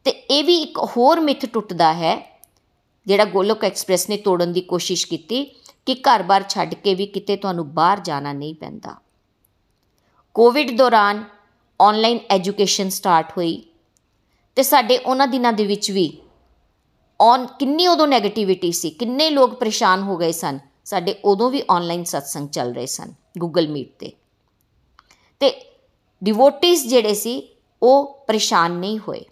ਤੇ ਇਹ ਵੀ ਇੱਕ ਹੋਰ ਮਿੱਥ ਟੁੱਟਦਾ ਹੈ, ਜਿਹੜਾ ਗੋਲੋਕ ਐਕਸਪ੍ਰੈਸ ਨੇ ਤੋੜਨ ਦੀ ਕੋਸ਼ਿਸ਼ ਕੀਤੀ ਕਿ ਘਰ-ਬਾਰ ਛੱਡ ਕੇ ਵੀ ਕਿਤੇ ਤੁਹਾਨੂੰ ਬਾਹਰ ਜਾਣਾ ਨਹੀਂ ਪੈਂਦਾ। ਕੋਵਿਡ ਦੌਰਾਨ ਆਨਲਾਈਨ ਐਜੂਕੇਸ਼ਨ ਸਟਾਰਟ ਹੋਈ ਅਤੇ ਸਾਡੇ ਉਹਨਾਂ ਦਿਨਾਂ ਦੇ ਵਿੱਚ ਵੀ ਔਨ ਕਿੰਨੀ ਉਦੋਂ ਨੈਗੇਟਿਵਿਟੀ ਸੀ, ਕਿੰਨੇ ਲੋਕ ਪਰੇਸ਼ਾਨ ਹੋ ਗਏ ਸਨ, ਸਾਡੇ ਉਦੋਂ ਵੀ ਆਨਲਾਈਨ ਸਤਸੰਗ ਚੱਲ ਰਹੇ ਸਨ ਗੂਗਲ ਮੀਟ ਤੇ। ਤੇ ਡਿਵੋਟਿਸ ਜਿਹੜੇ ਸੀ, ਉਹ ਪਰੇਸ਼ਾਨ ਨਹੀਂ ਹੋਏ।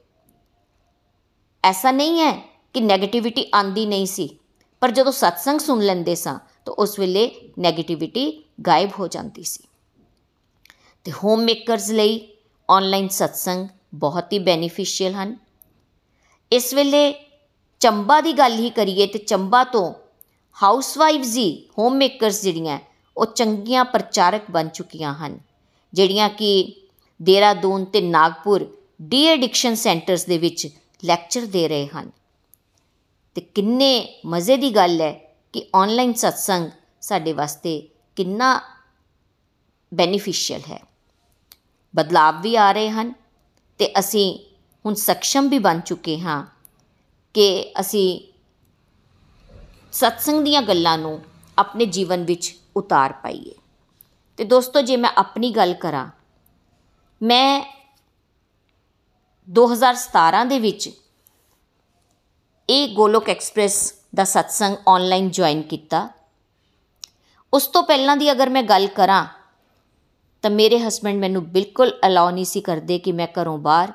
ਐਸਾ ਨਹੀਂ ਹੈ ਕਿ ਨੈਗੇਟਿਵਿਟੀ ਆਂਦੀ ਨਹੀਂ ਸੀ, ਪਰ ਜਦੋਂ ਸਤਸੰਗ ਸੁਣ ਲੈਂਦੇ ਸਾਂ, ਤਾਂ ਉਸ ਵੇਲੇ ਨੈਗੇਟਿਵਿਟੀ ਗਾਇਬ ਹੋ ਜਾਂਦੀ ਸੀ। ਤੇ ਹੋਮ ਮੇਕਰਸ ਲਈ ਆਨਲਾਈਨ ਸਤਸੰਗ ਬਹੁਤ ਹੀ ਬੈਨੀਫੀਸ਼ੀਅਲ ਹਨ। ਇਸ ਵੇਲੇ ਚੰਬਾ ਦੀ ਗੱਲ ਹੀ ਕਰੀਏ ਤੇ ਚੰਬਾ ਤੋਂ ਹਾਊਸਵਾਈਵਜ਼ ਹੀ ਹੋਮ ਮੇਕਰਸ ਜਿਹੜੀਆਂ, ਉਹ ਚੰਗੀਆਂ ਪ੍ਰਚਾਰਕ ਬਣ ਚੁੱਕੀਆਂ ਹਨ, ਜਿਹੜੀਆਂ ਕਿ ਦੇਹਰਾਦੂਨ ਤੇ ਨਾਗਪੁਰ ਡੀ ਐਡਿਕਸ਼ਨ ਸੈਂਟਰਸ ਦੇ ਵਿੱਚ ਲੈਕਚਰ ਦੇ ਰਹੇ ਹਨ। ਤੇ ਕਿੰਨੇ ਮਜ਼ੇ ਦੀ ਗੱਲ ਹੈ ਕਿ ਆਨਲਾਈਨ ਸਤਸੰਗ ਸਾਡੇ ਵਾਸਤੇ ਕਿੰਨਾ ਬੈਨੀਫੀਸ਼ੀਅਲ ਹੈ। ਬਦਲਾਵ ਵੀ ਆ ਰਹੇ ਹਨ ਤੇ ਅਸੀਂ ਹੁਣ ਸક્ષਮ ਵੀ ਬਣ ਚੁੱਕੇ ਹਾਂ ਕਿ ਅਸੀਂ ਸਤਸੰਗ ਦੀਆਂ ਗੱਲਾਂ ਨੂੰ ਆਪਣੇ ਜੀਵਨ ਵਿੱਚ ਉਤਾਰ ਪਾਈਏ। ਤੇ ਦੋਸਤੋ, ਜੇ ਮੈਂ ਆਪਣੀ ਗੱਲ ਕਰਾਂ, ਮੈਂ 2017 ਦੇ ਵਿੱਚ ਇਹ ਗੋਲੋਕ ਐਕਸਪ੍ਰੈਸ ਦਾ ਸਤਸੰਗ ਆਨਲਾਈਨ ਜੁਆਇਨ ਕੀਤਾ। ਉਸ ਤੋਂ ਪਹਿਲਾਂ ਦੀ ਅਗਰ ਮੈਂ ਗੱਲ ਕਰਾਂ ਤਾਂ ਮੇਰੇ ਹਸਬੰਡ ਮੈਨੂੰ ਬਿਲਕੁਲ ਅਲਾਉ ਨਹੀਂ ਸੀ ਕਰਦੇ ਕਿ ਮੈਂ ਘਰੋਂ ਬਾਹਰ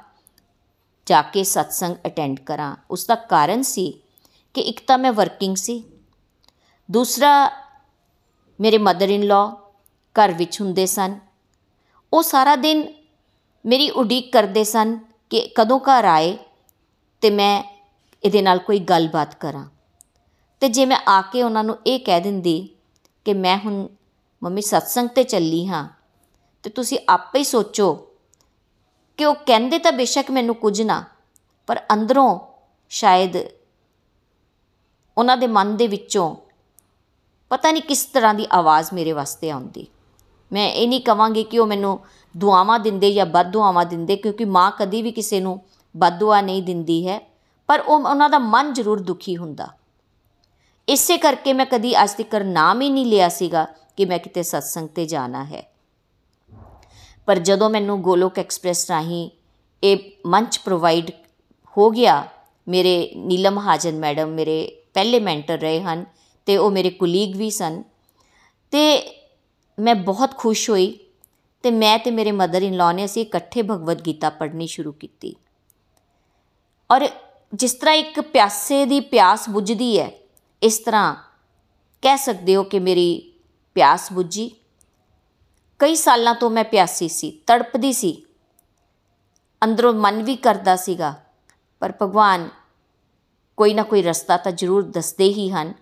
ਜਾ ਕੇ ਸਤਸੰਗ ਅਟੈਂਡ ਕਰਾਂ। ਉਸ ਦਾ ਕਾਰਨ ਸੀ ਕਿ ਇੱਕ ਤਾਂ ਮੈਂ ਵਰਕਿੰਗ ਸੀ। ਦੂਸਰਾ, ਮੇਰੇ ਮਦਰ ਇਨ ਲਾ ਘਰ ਵਿੱਚ ਹੁੰਦੇ ਸਨ। ਉਹ ਸਾਰਾ ਦਿਨ ਮੇਰੀ ਉਡੀਕ ਕਰਦੇ ਸਨ ਕਿ ਕਦੋਂ ਘਰ ਆਏ ਤੇ ਮੈਂ ਇਹਦੇ ਨਾਲ ਕੋਈ ਗੱਲਬਾਤ ਕਰਾਂ। ਤੇ ਜੇ ਮੈਂ ਆ ਕੇ ਉਹਨਾਂ ਨੂੰ ਇਹ ਕਹਿ ਦਿੰਦੀ ਕਿ ਮੈਂ ਹੁਣ ਮੰਮੀ ਸਤਸੰਗ ਤੇ ਚੱਲੀ ਹਾਂ ਤੇ ਤੁਸੀਂ ਆਪੇ ਹੀ ਸੋਚੋ ਕਿ ਉਹ ਕਹਿੰਦੇ ਤਾਂ ਬੇਸ਼ੱਕ ਮੈਨੂੰ ਕੁਝ ਨਾ, ਪਰ ਅੰਦਰੋਂ ਸ਼ਾਇਦ ਉਹਨਾਂ ਦੇ ਮਨ ਦੇ ਵਿੱਚੋਂ ਪਤਾ ਨਹੀਂ ਕਿਸ ਤਰ੍ਹਾਂ ਦੀ ਆਵਾਜ਼ ਮੇਰੇ ਵਾਸਤੇ ਆਉਂਦੀ। ਮੈਂ ਇਹ ਨਹੀਂ ਕਵਾਂਗੀ ਕਿ ਉਹ ਮੈਨੂੰ ਦੁਆਵਾਂ ਦਿੰਦੇ ਜਾਂ ਬਦ ਦੁਆਵਾਂ ਦਿੰਦੇ, ਕਿਉਂਕਿ ਮਾਂ ਕਦੀ ਵੀ ਕਿਸੇ ਨੂੰ ਬਦ ਦੁਆ ਨਹੀਂ ਦਿੰਦੀ ਹੈ, ਪਰ ਉਹ ਉਹਨਾਂ ਦਾ ਮਨ ਜ਼ਰੂਰ ਦੁਖੀ ਹੁੰਦਾ। ਇਸੇ ਕਰਕੇ ਮੈਂ ਕਦੀ ਅੱਜ ਤੱਕ ਨਾਮ ਹੀ ਨਹੀਂ ਲਿਆ ਸੀਗਾ ਕਿ ਮੈਂ ਕਿਤੇ ਸਤਸੰਗ ਤੇ ਜਾਣਾ ਹੈ। ਪਰ ਜਦੋਂ ਮੈਨੂੰ ਗੋਲੋਕ ਐਕਸਪ੍ਰੈਸ ਰਾਹੀਂ ਇਹ ਮੰਚ ਪ੍ਰੋਵਾਈਡ ਹੋ ਗਿਆ, ਮੇਰੇ ਨੀਲਮ ਹਾਜਨ ਮੈਡਮ ਮੇਰੇ ਪਹਿਲੇ ਮੈਂਟਰ ਰਹੇ ਹਨ ਤੇ ਉਹ ਮੇਰੇ ਕੁਲੀਗ ਵੀ ਸਨ, ਤੇ ਮੈਂ ਬਹੁਤ ਖੁਸ਼ ਹੋਈ ਤੇ ਮੈਂ ਤੇ ਮੇਰੇ ਮਦਰ ਇਨ ਲਾ ਨੇ ਅਸੀਂ ਇਕੱਠੇ ਭਗਵਦ ਗੀਤਾ ਪੜ੍ਹਨੀ ਸ਼ੁਰੂ ਕੀਤੀ। ਔਰ ਜਿਸ ਤਰ੍ਹਾਂ ਇੱਕ ਪਿਆਸੇ ਦੀ ਪਿਆਸ ਬੁਝਦੀ ਹੈ, ਇਸ ਤਰ੍ਹਾਂ ਕਹਿ ਸਕਦੇ ਹੋ ਕਿ ਮੇਰੀ ਪਿਆਸ ਬੁਝੀ। ਕਈ ਸਾਲਾਂ ਤੋਂ ਮੈਂ ਪਿਆਸੀ ਸੀ, ਤੜਪਦੀ ਸੀ। ਅੰਦਰੋਂ ਮਨ ਵੀ ਕਰਦਾ ਸੀਗਾ, ਪਰ ਭਗਵਾਨ ਕੋਈ ਨਾ ਕੋਈ ਰਸਤਾ ਤਾਂ ਜ਼ਰੂਰ ਦੱਸਦੇ ਹੀ ਹਨ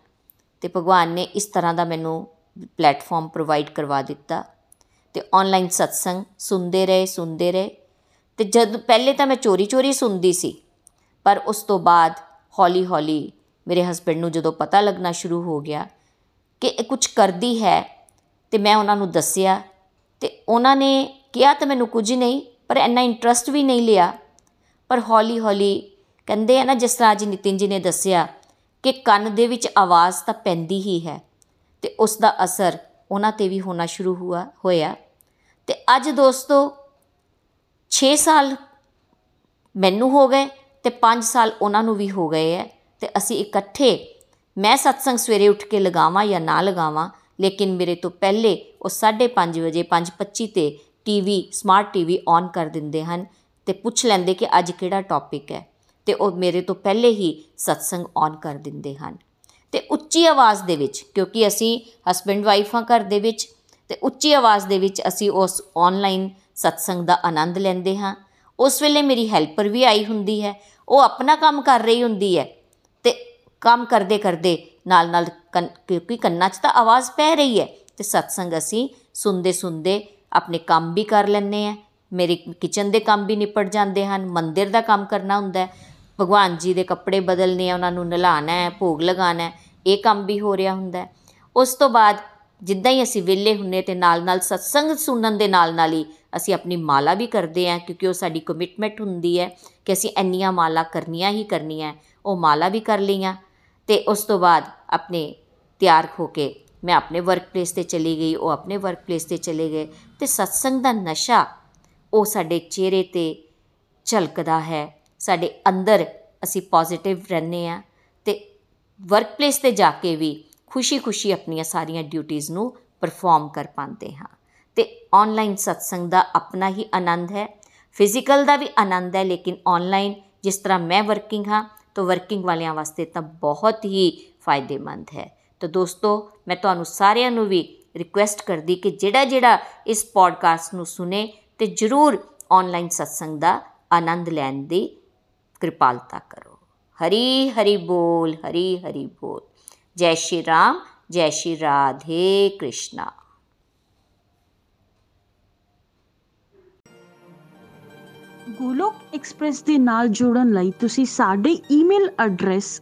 ਤੇ ਭਗਵਾਨ ਨੇ ਇਸ ਤਰ੍ਹਾਂ ਦਾ ਮੈਨੂੰ ਪਲੇਟਫਾਰਮ ਪ੍ਰੋਵਾਈਡ ਕਰਵਾ ਦਿੱਤਾ ਤੇ ਆਨਲਾਈਨ ਸਤਸੰਗ ਸੁਣਦੇ ਰਹੇ ਸੁਣਦੇ ਰਹੇ ਤੇ ਜਦ ਪਹਿਲੇ ਤਾਂ ਮੈਂ ਚੋਰੀ ਚੋਰੀ ਸੁਣਦੀ ਸੀ, ਪਰ ਉਸ ਤੋਂ ਬਾਅਦ ਹੌਲੀ ਹੌਲੀ ਮੇਰੇ ਹਸਬੰਡ ਨੂੰ ਜਦੋਂ ਪਤਾ ਲੱਗਣਾ ਸ਼ੁਰੂ ਹੋ ਗਿਆ ਕਿ ਇਹ ਕੁਝ ਕਰਦੀ ਹੈ ਤੇ ਮੈਂ ਉਹਨਾਂ ਨੂੰ ਦੱਸਿਆ ਤੇ ਉਹਨਾਂ ਨੇ ਕਿਹਾ ਤਾਂ ਮੈਨੂੰ ਕੁਝ ਨਹੀਂ, ਪਰ ਇੰਨਾ ਇੰਟਰਸਟ ਵੀ ਨਹੀਂ ਲਿਆ। ਪਰ ਹੌਲੀ ਹੌਲੀ ਕਹਿੰਦੇ ਆ ਨਾ, ਜਿਸ ਤਰ੍ਹਾਂ ਅੱਜ ਨਿਤਿਨ ਜੀ ਨੇ ਦੱਸਿਆ ਕਿ ਕੰਨ ਦੇ ਵਿੱਚ ਆਵਾਜ਼ ਤਾਂ ਪੈਂਦੀ ਹੀ ਹੈ ਤੇ ਉਸ ਦਾ ਅਸਰ ਉਹਨਾਂ ਤੇ ਵੀ ਹੋਣਾ ਸ਼ੁਰੂ ਹੁਆ, ਹੋਇਆ। ਤੇ ਅੱਜ ਦੋਸਤੋ 6 ਸਾਲ ਮੈਨੂੰ ਹੋ ਗਏ ਤੇ 5 ਸਾਲ ਉਹਨਾਂ ਨੂੰ ਵੀ ਹੋ ਗਏ ਹੈ ਤੇ ਅਸੀਂ ਇਕੱਠੇ ਮੈਂ ਸਤਸੰਗ ਸਵੇਰੇ ਉੱਠ ਕੇ ਲਗਾਵਾਂ ਜਾਂ ਨਾ ਲਗਾਵਾਂ ਲੇਕਿਨ ਮੇਰੇ ਤੋਂ ਪਹਿਲੇ ਉਹ 5:30 ਵਜੇ 5:25 ਤੇ ਟੀਵੀ ਸਮਾਰਟ ਟੀਵੀ ਔਨ ਕਰ ਦਿੰਦੇ ਹਨ ਤੇ ਪੁੱਛ ਲੈਂਦੇ ਕਿ ਅੱਜ ਕਿਹੜਾ ਟੌਪਿਕ ਹੈ। ਤੇ ਉਹ ਮੇਰੇ ਤੋਂ ਪਹਿਲੇ ਹੀ ਸਤਸੰਗ ਔਨ ਕਰ ਦਿੰਦੇ ਹਨ। ਤੇ ਉੱਚੀ ਆਵਾਜ਼ ਦੇ ਵਿੱਚ, ਕਿਉਂਕਿ ਅਸੀਂ ਹਸਬੰਡ ਵਾਈਫਾਂ ਘਰ ਦੇ ਵਿੱਚ, ਤੇ ਉੱਚੀ ਆਵਾਜ਼ ਦੇ ਵਿੱਚ ਅਸੀਂ ਉਸ ਆਨਲਾਈਨ ਸਤਸੰਗ ਦਾ ਆਨੰਦ ਲੈਂਦੇ ਹਾਂ। ਉਸ ਵੇਲੇ ਮੇਰੀ ਹੈਲਪਰ ਵੀ ਆਈ ਹੁੰਦੀ ਹੈ, ਉਹ ਆਪਣਾ ਕੰਮ ਕਰ ਰਹੀ ਹੁੰਦੀ ਹੈ ਤੇ ਕੰਮ ਕਰਦੇ ਕਰਦੇ ਨਾਲ ਨਾਲ ਕਿਉਂਕਿ ਕੰਨਾਂ 'ਚ ਤਾਂ ਆਵਾਜ਼ ਪੈ ਰਹੀ ਹੈ। ਤੇ ਸਤਸੰਗ ਅਸੀਂ ਸੁਣਦੇ ਸੁਣਦੇ ਆਪਣੇ ਕੰਮ ਵੀ ਕਰ ਲੈਂਦੇ ਆ ਮੇਰੇ ਕਿਚਨ ਦੇ ਕੰਮ ਵੀ ਨਿਪਟ ਜਾਂਦੇ ਹਨ। ਮੰਦਿਰ ਦਾ ਕੰਮ ਕਰਨਾ ਹੁੰਦਾ ਹੈ। ਭਗਵਾਨ ਜੀ ਦੇ ਕੱਪੜੇ ਬਦਲਨੇ ਆ, ਉਹਨਾਂ ਨੂੰ ਨਲਾਣਾ ਹੈ, ਭੋਗ ਲਗਾਣਾ ਹੈ। ਇਹ ਕੰਮ ਵੀ ਹੋ ਰਿਹਾ ਹੁੰਦਾ ਹੈ। ਉਸ ਤੋਂ ਬਾਅਦ ਜਿੱਦਾਂ ਹੀ ਅਸੀਂ ਵਿਹਲੇ ਹੁੰਨੇ ਤੇ ਨਾਲ ਨਾਲ ਸਤਸੰਗ ਸੁਣਨ ਦੇ ਨਾਲ ਨਾਲ ਹੀ ਅਸੀਂ ਆਪਣੀ ਮਾਲਾ ਵੀ ਕਰਦੇ ਆ ਕਿਉਂਕਿ ਉਹ ਸਾਡੀ ਕਮਿਟਮੈਂਟ ਹੁੰਦੀ ਹੈ ਕਿ ਅਸੀਂ ਇੰਨੀਆਂ ਮਾਲਾ ਕਰਨੀਆਂ ਹੀ ਕਰਨੀਆਂ ਉਹ ਮਾਲਾ ਵੀ ਕਰ ਲਈਆਂ। ਤੇ ਉਸ ਤੋਂ ਬਾਅਦ ਆਪਣੇ ਤਿਆਰ ਹੋ ਕੇ ਮੈਂ ਆਪਣੇ ਵਰਕ ਪਲੇਸ ਤੇ ਚਲੀ ਗਈ, ਉਹ ਆਪਣੇ ਵਰਕ ਪਲੇਸ ਤੇ ਚਲੇ ਗਏ ਤੇ ਸਤਸੰਗ ਦਾ ਨਸ਼ਾ ਉਹ ਸਾਡੇ ਚਿਹਰੇ ਤੇ ਝਲਕਦਾ ਹੈ, ਸਾਡੇ ਅੰਦਰ ਅਸੀਂ ਪੋਜ਼ਿਟਿਵ ਰਹਿੰਦੇ ਆ ਤੇ ਵਰਕ ਪਲੇਸ ਤੇ ਜਾ ਕੇ ਵੀ ਖੁਸ਼ੀ-ਖੁਸ਼ੀ ਆਪਣੀਆਂ ਸਾਰੀਆਂ ਡਿਊਟੀਆਂ ਨੂੰ ਪਰਫਾਰਮ ਕਰ ਪਾਉਂਦੇ ਹਾਂ ਤੇ ਆਨਲਾਈਨ ਸਤਸੰਗ ਦਾ ਆਪਣਾ ਹੀ ਆਨੰਦ ਹੈ ਫਿਜ਼ੀਕਲ ਦਾ ਵੀ ਆਨੰਦ ਹੈ ਲੇਕਿਨ ਆਨਲਾਈਨ ਜਿਸ ਤਰ੍ਹਾਂ ਮੈਂ ਵਰਕਿੰਗ ਹਾਂ, ਤਾਂ ਵਰਕਿੰਗ ਵਾਲਿਆਂ ਵਾਸਤੇ ਤਾਂ ਬਹੁਤ ਹੀ ਫਾਇਦੇਮੰਦ ਹੈ। ਤਾਂ ਦੋਸਤੋ, ਮੈਂ ਤੁਹਾਨੂੰ ਸਾਰਿਆਂ ਨੂੰ ਵੀ ਰਿਕੁਐਸਟ ਕਰਦੀ ਕਿ ਜਿਹੜਾ ਜਿਹੜਾ ਇਸ ਪੋਡਕਾਸਟ ਨੂੰ ਸੁਨੇ ਤੇ ਜਰੂਰ ਆਨਲਾਈਨ ਸਤਸੰਗ ਦਾ ਆਨੰਦ ਲੈਣ ਦੀ ਕਿਰਪਾਲਤਾ ਕਰੋ। ਹਰੀ ਹਰੀ ਬੋਲ, ਹਰੀ ਹਰੀ ਬੋਲ। ਜੈ ਸ਼੍ਰੀ ਰਾਮ, ਜੈ ਸ਼੍ਰੀ ਰਾਧੇ ਕ੍ਰਿਸ਼ਨਾ। ਗੋਲੋਕ ਐਕਸਪ੍ਰੈਸ ਦੇ ਨਾਲ ਜੁੜਨ ਲਈ ਤੁਸੀਂ ਸਾਡੇ ਈਮੇਲ ਐਡਰੈਸ